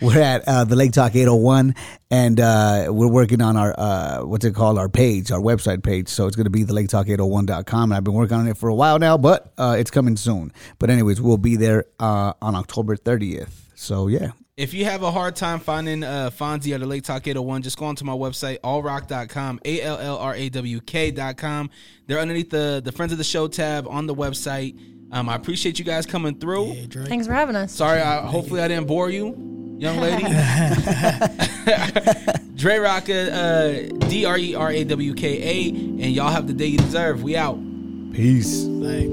we're at uh, the Lake Talk 801, and uh, we're working on our uh, what's it called? Our page, our website page. So it's going to be the laketalk801.com. And I've been working on it for a while now, but uh, it's coming soon. But anyways, we'll be there uh, on October 30th. So yeah, If you have a hard time finding uh, Fonzie or the Lake Talk 801, just go onto my website, allrawk.com, A L L R A W K.com. They're underneath the, the Friends of the Show tab on the website. Um, I appreciate you guys coming through. Yeah, Thanks for having us. Sorry, I, hopefully I didn't bore you, young lady. Dre Rawk, uh, D R E R A W K A, and y'all have the day you deserve. We out. peace. Like,